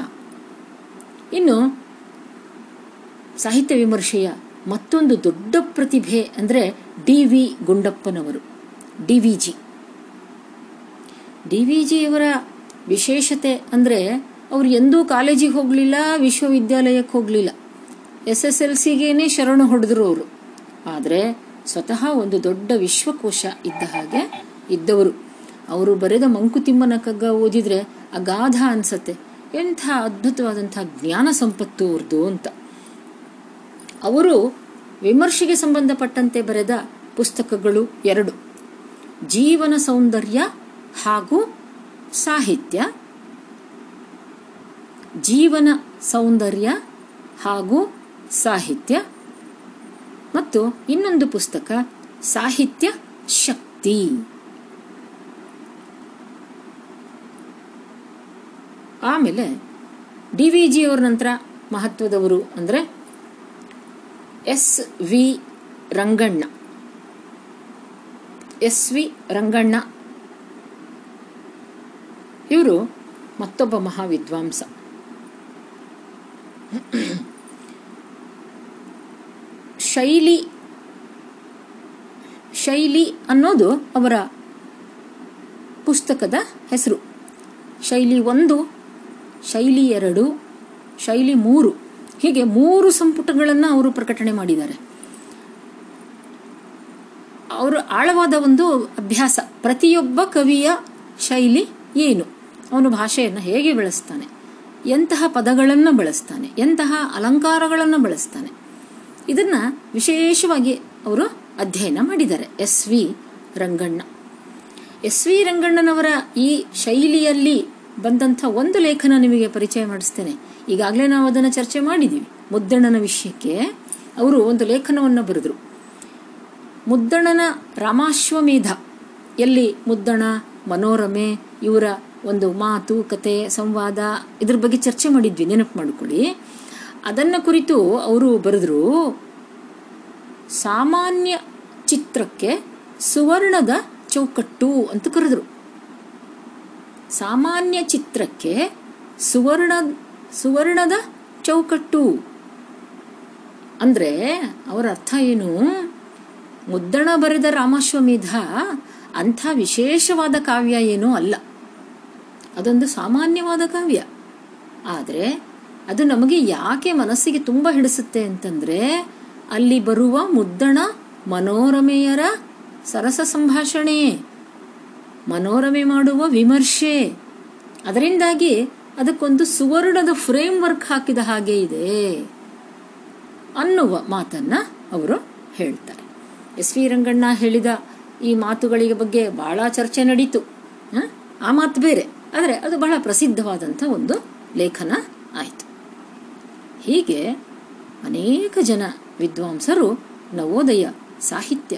ಇನ್ನು ಸಾಹಿತ್ಯ ವಿಮರ್ಶೆಯ ಮತ್ತೊಂದು ದೊಡ್ಡ ಪ್ರತಿಭೆ ಅಂದರೆ D V ಗುಂಡಪ್ಪನವರು D V G D V ಜಿಯವರ ವಿಶೇಷತೆ ಅಂದರೆ ಅವರು ಎಂದೂ ಕಾಲೇಜಿಗೆ ಹೋಗಲಿಲ್ಲ, ವಿಶ್ವವಿದ್ಯಾಲಯಕ್ಕೆ ಹೋಗಲಿಲ್ಲ. ಎಸ್ ಎಸ್ ಎಲ್ ಸಿಗೇನೆ ಶರಣು ಹೊಡೆದ್ರು ಅವರು. ಆದರೆ ಸ್ವತಃ ಒಂದು ದೊಡ್ಡ ವಿಶ್ವಕೋಶ ಇದ್ದ ಹಾಗೆ ಇದ್ದವರು. ಅವರು ಬರೆದ ಮಂಕುತಿಮ್ಮನ ಕಗ್ಗ ಓದಿದ್ರೆ ಅಗಾಧ ಅನ್ಸತ್ತೆ. ಎಂಥ ಅದ್ಭುತವಾದಂಥ ಜ್ಞಾನ ಸಂಪತ್ತು ಅವ್ರದ್ದು ಅಂತ. ಅವರು ವಿಮರ್ಶೆಗೆ ಸಂಬಂಧಪಟ್ಟಂತೆ ಬರೆದ ಪುಸ್ತಕಗಳು ಎರಡು. ಜೀವನ ಸೌಂದರ್ಯ ಹಾಗೂ ಸಾಹಿತ್ಯ. ಜೀವನ ಸೌಂದರ್ಯ ಹಾಗೂ ಸಾಹಿತ್ಯ. ಮತ್ತು ಇನ್ನೊಂದು ಪುಸ್ತಕ, ಸಾಹಿತ್ಯ ಶಕ್ತಿ. ಆಮೇಲೆ ಡಿ ವಿ ಜಿ ಅವ್ರ ನಂತರ ಮಹತ್ವದವರು ಅಂದರೆ S V Ranganna. S V Ranganna. ಇವರು ಮತ್ತೊಬ್ಬ ಮಹಾವಿದ್ವಾಂಸ. ಶೈಲಿ ಶೈಲಿ ಅನ್ನೋದು ಅವರ ಪುಸ್ತಕದ ಹೆಸರು. ಶೈಲಿ ಒಂದು ಶೈಲಿ ಎರಡು, ಶೈಲಿ ಮೂರು. ಹೀಗೆ ಮೂರು ಸಂಪುಟಗಳನ್ನು ಅವರು ಪ್ರಕಟಣೆ ಮಾಡಿದ್ದಾರೆ. ಅವರು ಆಳವಾದ ಒಂದು ಅಭ್ಯಾಸ. ಪ್ರತಿಯೊಬ್ಬ ಕವಿಯ ಶೈಲಿ ಏನು? ಅವನು ಭಾಷೆಯನ್ನು ಹೇಗೆ ಬಳಸ್ತಾನೆ? ಎಂತಹ ಪದಗಳನ್ನು ಬಳಸ್ತಾನೆ? ಎಂತಹ ಅಲಂಕಾರಗಳನ್ನು ಬಳಸ್ತಾನೆ? ಇದನ್ನು ವಿಶೇಷವಾಗಿ ಅವರು ಅಧ್ಯಯನ ಮಾಡಿದ್ದಾರೆ. S V Ranganna. S V ರಂಗಣ್ಣನವರ ಈ ಶೈಲಿಯಲ್ಲಿ ಬಂದಂಥ ಒಂದು ಲೇಖನ ನಿಮಗೆ ಪರಿಚಯ ಮಾಡಿಸ್ತೇನೆ. ಈಗಾಗಲೇ ನಾವು ಅದನ್ನು ಚರ್ಚೆ ಮಾಡಿದ್ದೀವಿ. ಮುದ್ದಣ್ಣನ ವಿಷಯಕ್ಕೆ ಅವರು ಒಂದು ಲೇಖನವನ್ನು ಬರೆದರು. ಮುದ್ದಣ್ಣನ ರಾಮಾಶ್ವಮೇಧ. ಎಲ್ಲಿ ಮುದ್ದಣ, ಮನೋರಮೆ, ಇವರ ಒಂದು ಮಾತು, ಕತೆ, ಸಂವಾದ, ಇದ್ರ ಬಗ್ಗೆ ಚರ್ಚೆ ಮಾಡಿದ್ವಿ. ನೆನಪು ಮಾಡಿಕೊಳ್ಳಿ. ಅದನ್ನು ಕುರಿತು ಅವರು ಬರೆದ್ರು, ಸಾಮಾನ್ಯ ಚಿತ್ರಕ್ಕೆ ಸುವರ್ಣದ ಚೌಕಟ್ಟು ಅಂತ ಕರೆದರು. ಸಾಮಾನ್ಯ ಚಿತ್ರಕ್ಕೆ ಸುವರ್ಣ, ಸುವರ್ಣದ ಚೌಕಟ್ಟು. ಅಂದ್ರೆ ಅವರ ಅರ್ಥ ಏನು? ಮುದ್ದಣ ಬರೆದ ರಾಮಾಶ್ವಮೇಧ ಅಂಥ ವಿಶೇಷವಾದ ಕಾವ್ಯ ಏನೂ ಅಲ್ಲ. ಅದೊಂದು ಸಾಮಾನ್ಯವಾದ ಕಾವ್ಯ. ಆದರೆ ಅದು ನಮಗೆ ಯಾಕೆ ಮನಸ್ಸಿಗೆ ತುಂಬ ಹಿಡಿಸುತ್ತೆ ಅಂತಂದ್ರೆ, ಅಲ್ಲಿ ಬರುವ ಮುದ್ದಣ ಮನೋರಮೆಯರ ಸರಸ ಸಂಭಾಷಣೆ. ಮನೋರಮೆ ಮಾಡುವ ವಿಮರ್ಶೆ. ಅದರಿಂದಾಗಿ ಅದಕ್ಕೊಂದು ಸುವರ್ಣದ ಫ್ರೇಮ್ ವರ್ಕ್ ಹಾಕಿದ ಹಾಗೆ ಇದೆ ಅನ್ನುವ ಮಾತನ್ನ ಅವರು ಹೇಳ್ತಾರೆ. ಎಸ್ ವಿ ರಂಗಣ್ಣ ಹೇಳಿದ ಈ ಮಾತುಗಳಿಗೆ ಬಗ್ಗೆ ಬಹಳ ಚರ್ಚೆ ನಡೀತು? ಆ ಮಾತು ಬೇರೆ. ಆದರೆ ಅದು ಬಹಳ ಪ್ರಸಿದ್ಧವಾದಂಥ ಒಂದು ಲೇಖನ ಆಯಿತು. ಹೀಗೆ ಅನೇಕ ಜನ ವಿದ್ವಾಂಸರು ನವೋದಯ ಸಾಹಿತ್ಯ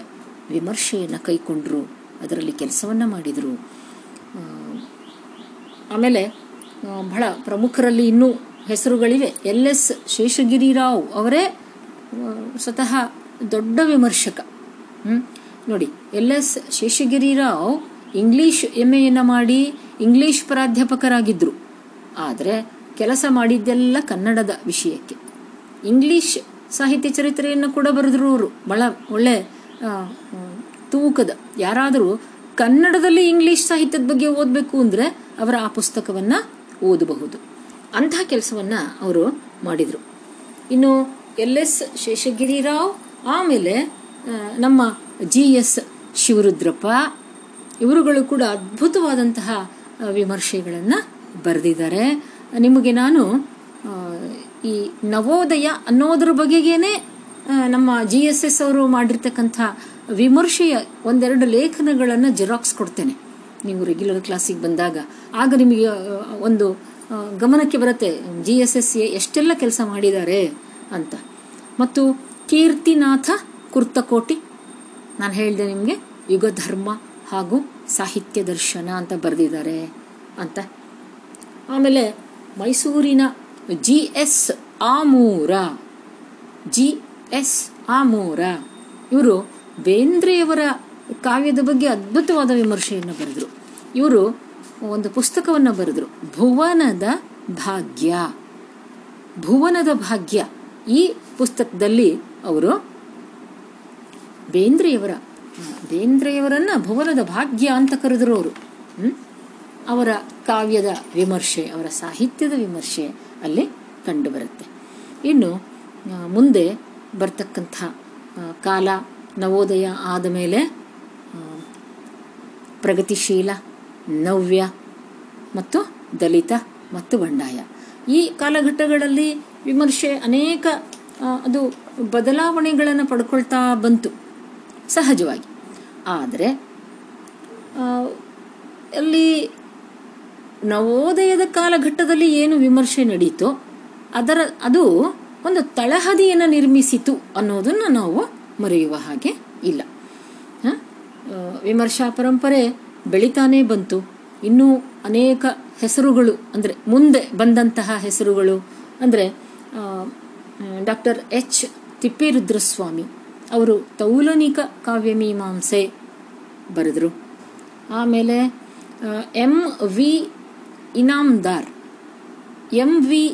ವಿಮರ್ಶೆಯನ್ನು ಕೈಕೊಂಡ್ರು. ಅದರಲ್ಲಿ ಕೆಲಸವನ್ನು ಮಾಡಿದರು. ಆಮೇಲೆ ಬಹಳ ಪ್ರಮುಖರಲ್ಲಿ ಇನ್ನೂ ಹೆಸರುಗಳಿವೆ. ಎಲ್ ಎಸ್ ಶೇಷಗಿರಿರಾವ್ ಅವರೇ ಸ್ವತಃ ದೊಡ್ಡ ವಿಮರ್ಶಕ. ನೋಡಿ, L S Sheshagiri Rao English M ಎಯನ್ನು ಮಾಡಿ ಇಂಗ್ಲಿಷ್ ಪ್ರಾಧ್ಯಾಪಕರಾಗಿದ್ದರು ಆದರೆ ಕೆಲಸ ಮಾಡಿದ್ದೆಲ್ಲ ಕನ್ನಡದ ವಿಷಯಕ್ಕೆ. ಇಂಗ್ಲಿಷ್ ಸಾಹಿತ್ಯ ಚರಿತ್ರೆಯನ್ನು ಕೂಡ ಬರೆದ್ರು ಅವರು ಬಹಳ ಒಳ್ಳೆ ತೂಕದ. ಯಾರಾದರೂ ಕನ್ನಡದಲ್ಲಿ ಇಂಗ್ಲಿಷ್ ಸಾಹಿತ್ಯದ ಬಗ್ಗೆ ಓದಬೇಕು ಅಂದರೆ ಅವರ ಆ ಪುಸ್ತಕವನ್ನು ಓದಬಹುದು. ಅಂಥ ಕೆಲಸವನ್ನು ಅವರು ಮಾಡಿದರು. ಇನ್ನು ಎಲ್ ಎಸ್ ಶೇಷಗಿರಿರಾವ್, ಆಮೇಲೆ ನಮ್ಮ ಜಿ ಎಸ್ ಶಿವರುದ್ರಪ್ಪ, ಇವರುಗಳು ಕೂಡ ಅದ್ಭುತವಾದಂತಹ ವಿಮರ್ಶೆಗಳನ್ನು ಬರೆದಿದ್ದಾರೆ. ನಿಮಗೆ ನಾನು ಈ ನವೋದಯ ಅನ್ನೋದ್ರ ಬಗೆಗೇನೆ ನಮ್ಮ ಜಿ ಎಸ್ ಎಸ್ ಅವರು ಮಾಡಿರ್ತಕ್ಕಂಥ ವಿಮರ್ಶೆಯ ಒಂದೆರಡು ಲೇಖನಗಳನ್ನು ಜೆರಾಕ್ಸ್ ಕೊಡ್ತೇನೆ. ನೀವು ರೆಗ್ಯುಲರ್ ಕ್ಲಾಸಿಗೆ ಬಂದಾಗ. ಆಗ ನಿಮಗೆ ಒಂದು ಗಮನಕ್ಕೆ ಬರುತ್ತೆ ಜಿ ಎಸ್ ಎಸ್ ಎ ಎಷ್ಟೆಲ್ಲ ಕೆಲಸ ಮಾಡಿದ್ದಾರೆ ಅಂತ. ಮತ್ತು ಕೀರ್ತಿನಾಥ ಕುರ್ತಕೋಟಿ, ನಾನು ಹೇಳಿದೆ ನಿಮಗೆ, ಯುಗಧರ್ಮ ಹಾಗೂ ಸಾಹಿತ್ಯ ದರ್ಶನ ಅಂತ ಬರೆದಿದ್ದಾರೆ ಅಂತ. ಆಮೇಲೆ ಮೈಸೂರಿನ G S Amur G S Amur, ಇವರು ಬೇಂದ್ರೆಯವರ ಕಾವ್ಯದ ಬಗ್ಗೆ ಅದ್ಭುತವಾದ ವಿಮರ್ಶೆಯನ್ನು ಬರೆದರು. ಇವರು ಒಂದು ಪುಸ್ತಕವನ್ನು ಬರೆದರು. ಭುವನದ ಭಾಗ್ಯ. ಭುವನದ ಭಾಗ್ಯ. ಈ ಪುಸ್ತಕದಲ್ಲಿ ಅವರು ಬೇಂದ್ರೆಯವರ, ಬೇಂದ್ರೆಯವರನ್ನ ಭುವನದ ಭಾಗ್ಯ ಅಂತ ಕರೆದರು ಅವರು. ಅವರ ಕಾವ್ಯದ ವಿಮರ್ಶೆ, ಅವರ ಸಾಹಿತ್ಯದ ವಿಮರ್ಶೆ ಅಲ್ಲಿ ಕಂಡುಬರುತ್ತೆ ಇನ್ನು ಮುಂದೆ ಬರ್ತಕ್ಕಂಥ ಕಾಲ ನವೋದಯ ಆದ ಮೇಲೆ ಪ್ರಗತಿಶೀಲ, ನವ್ಯ ಮತ್ತು ದಲಿತ ಮತ್ತು ಬಂಡಾಯ. ಈ ಕಾಲಘಟ್ಟಗಳಲ್ಲಿ ವಿಮರ್ಶೆ ಅನೇಕ ಅದು ಬದಲಾವಣೆಗಳನ್ನು ಪಡ್ಕೊಳ್ತಾ ಬಂತು, ಸಹಜವಾಗಿ. ಆದರೆ ಅಲ್ಲಿ ನವೋದಯದ ಕಾಲಘಟ್ಟದಲ್ಲಿ ಏನು ವಿಮರ್ಶೆ ನಡೀತೋ, ಅದರ, ಅದು ಒಂದು ತಳಹದಿಯನ್ನು ನಿರ್ಮಿಸಿತು ಅನ್ನೋದನ್ನು ನಾವು ಮರೆಯುವ ಹಾಗೆ ಇಲ್ಲ? ವಿಮರ್ಶಾ ಪರಂಪರೆ ಬೆಳಿತಾನೇ ಬಂತು. ಇನ್ನೂ ಅನೇಕ ಹೆಸರುಗಳು, ಅಂದರೆ ಮುಂದೆ ಬಂದಂತಹ ಹೆಸರುಗಳು, ಅಂದರೆ ಡಾಕ್ಟರ್ ಎಚ್. ತಿಪ್ಪೇರುದ್ರಸ್ವಾಮಿ ಅವರು ತೌಲನಿಕ ಕಾವ್ಯ ಮೀಮಾಂಸೆ ಬರೆದರು. ಆಮೇಲೆ M V Inamdar, M V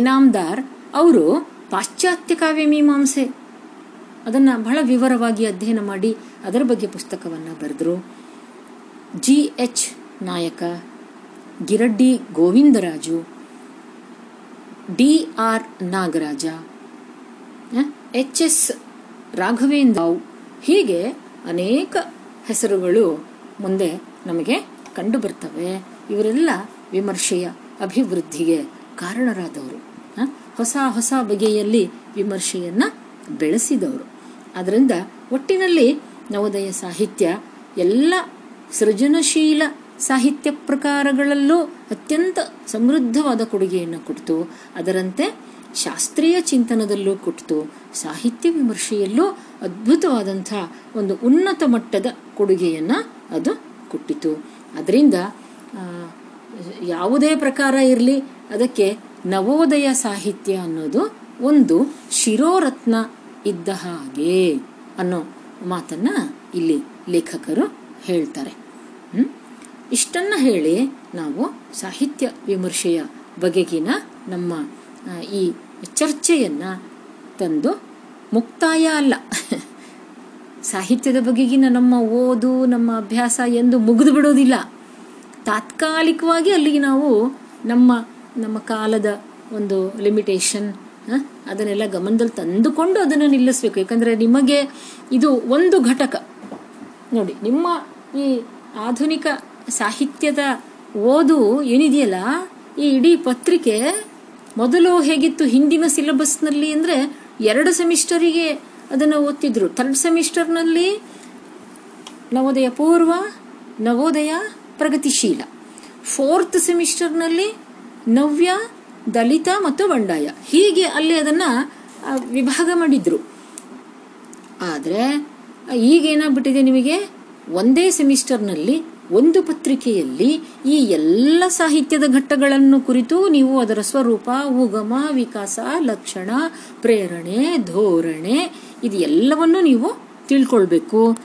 Inamdar ಅವರು ಪಾಶ್ಚಾತ್ಯ ಕಾವ್ಯಮೀಮಾಂಸೆ ಅದನ್ನು ಬಹಳ ವಿವರವಾಗಿ ಅಧ್ಯಯನ ಮಾಡಿ ಅದರ ಬಗ್ಗೆ ಪುಸ್ತಕವನ್ನು ಬರೆದರು. G. H. Nayak Giraddi Govindaraju, D. R. Nagaraj H. S. Raghavendra Rao ಹೀಗೆ ಅನೇಕ ಹೆಸರುಗಳು ಮುಂದೆ ನಮಗೆ ಕಂಡುಬರ್ತವೆ ಇವರೆಲ್ಲ ವಿಮರ್ಶೆಯ ಅಭಿವೃದ್ಧಿಗೆ ಕಾರಣರಾದವರು? ಹೊಸ ಹೊಸ ಬಗೆಯಲ್ಲಿ ವಿಮರ್ಶೆಯನ್ನು ಬೆಳೆಸಿದವರು. ಅದರಿಂದ ಒಟ್ಟಿನಲ್ಲಿ ನವೋದಯ ಸಾಹಿತ್ಯ ಎಲ್ಲ ಸೃಜನಶೀಲ ಸಾಹಿತ್ಯ ಪ್ರಕಾರಗಳಲ್ಲೂ ಅತ್ಯಂತ ಸಮೃದ್ಧವಾದ ಕೊಡುಗೆಯನ್ನು ಕೊಡ್ತು. ಅದರಂತೆ ಶಾಸ್ತ್ರೀಯ ಚಿಂತನದಲ್ಲೂ ಕೊಡ್ತು. ಸಾಹಿತ್ಯ ವಿಮರ್ಶೆಯಲ್ಲೂ ಅದ್ಭುತವಾದಂಥ ಒಂದು ಉನ್ನತ ಮಟ್ಟದ ಕೊಡುಗೆಯನ್ನು ಅದು ಕೊಟ್ಟಿತು. ಅದರಿಂದ ಯಾವುದೇ ಪ್ರಕಾರ ಇರಲಿ, ಅದಕ್ಕೆ ನವೋದಯ ಸಾಹಿತ್ಯ ಅನ್ನೋದು ಒಂದು ಶಿರೋರತ್ನ ಇದ್ದ ಹಾಗೆ ಅನ್ನೋ ಮಾತನ್ನ ಇಲ್ಲಿ ಲೇಖಕರು ಹೇಳ್ತಾರೆ? ಇಷ್ಟನ್ನ ಹೇಳಿ ನಾವು ಸಾಹಿತ್ಯ ವಿಮರ್ಶೆಯ ಬಗೆಗಿನ ನಮ್ಮ ಈ ಚರ್ಚೆಯನ್ನ ತಂದು ಮುಕ್ತಾಯ ಅಲ್ಲ. ಸಾಹಿತ್ಯದ ಬಗೆಗಿನ ನಮ್ಮ ಓದು, ನಮ್ಮ ಅಭ್ಯಾಸ ಎಂದು ಮುಗಿದು ಬಿಡೋದಿಲ್ಲ ತಾತ್ಕಾಲಿಕವಾಗಿ ಅಲ್ಲಿಗೆ ನಾವು ನಮ್ಮ ನಮ್ಮ ಕಾಲದ ಒಂದು ಲಿಮಿಟೇಷನ್ ಅದನ್ನೆಲ್ಲ ಗಮನದಲ್ಲಿ ತಂದುಕೊಂಡು ಅದನ್ನು ನಿಲ್ಲಿಸಬೇಕು. ಯಾಕಂದರೆ ನಿಮಗೆ ಇದು ಒಂದು ಘಟಕ. ನೋಡಿ, ನಿಮ್ಮ ಈ ಆಧುನಿಕ ಸಾಹಿತ್ಯದ ಓದು ಏನಿದೆಯಲ್ಲ, ಈ ಇಡೀ ಪತ್ರಿಕೆ ಮೊದಲು ಹೇಗಿತ್ತು ಹಿಂದಿನ ಸಿಲೆಬಸ್ನಲ್ಲಿ ಅಂದರೆ ಎರಡು ಸೆಮಿಸ್ಟರಿಗೆ ಅದನ್ನು ಓದ್ತಿದ್ರು. ಥರ್ಡ್ ಸೆಮಿಸ್ಟರ್ನಲ್ಲಿ ನವೋದಯ ಪೂರ್ವ, ನವೋದಯ ಪ್ರಗತಿಶೀಲ. ಫೋರ್ತ್ ಸೆಮಿಸ್ಟರ್ನಲ್ಲಿ ನವ್ಯ ದಲಿತ ಮತ್ತು ಬಂಡಾಯ. ಹೀಗೆ ಅಲ್ಲಿ ಅದನ್ನು ವಿಭಾಗ ಮಾಡಿದ್ರು. ಆದರೆ, ಈಗ ಏನಾಗ್ಬಿಟ್ಟಿದೆ ನಿಮಗೆ? ಒಂದೇ ಸೆಮಿಸ್ಟರ್ನಲ್ಲಿ, ಒಂದು ಪತ್ರಿಕೆಯಲ್ಲಿ ಈ ಎಲ್ಲ ಸಾಹಿತ್ಯದ ಘಟ್ಟಗಳನ್ನು ಕುರಿತು ನೀವು ಅದರ ಸ್ವರೂಪ, ಉಗಮ, ವಿಕಾಸ, ಲಕ್ಷಣ, ಪ್ರೇರಣೆ, ಧೋರಣೆ, ಇದು ಎಲ್ಲವನ್ನು ನೀವು ತಿಳ್ಕೊಳ್ಬೇಕು.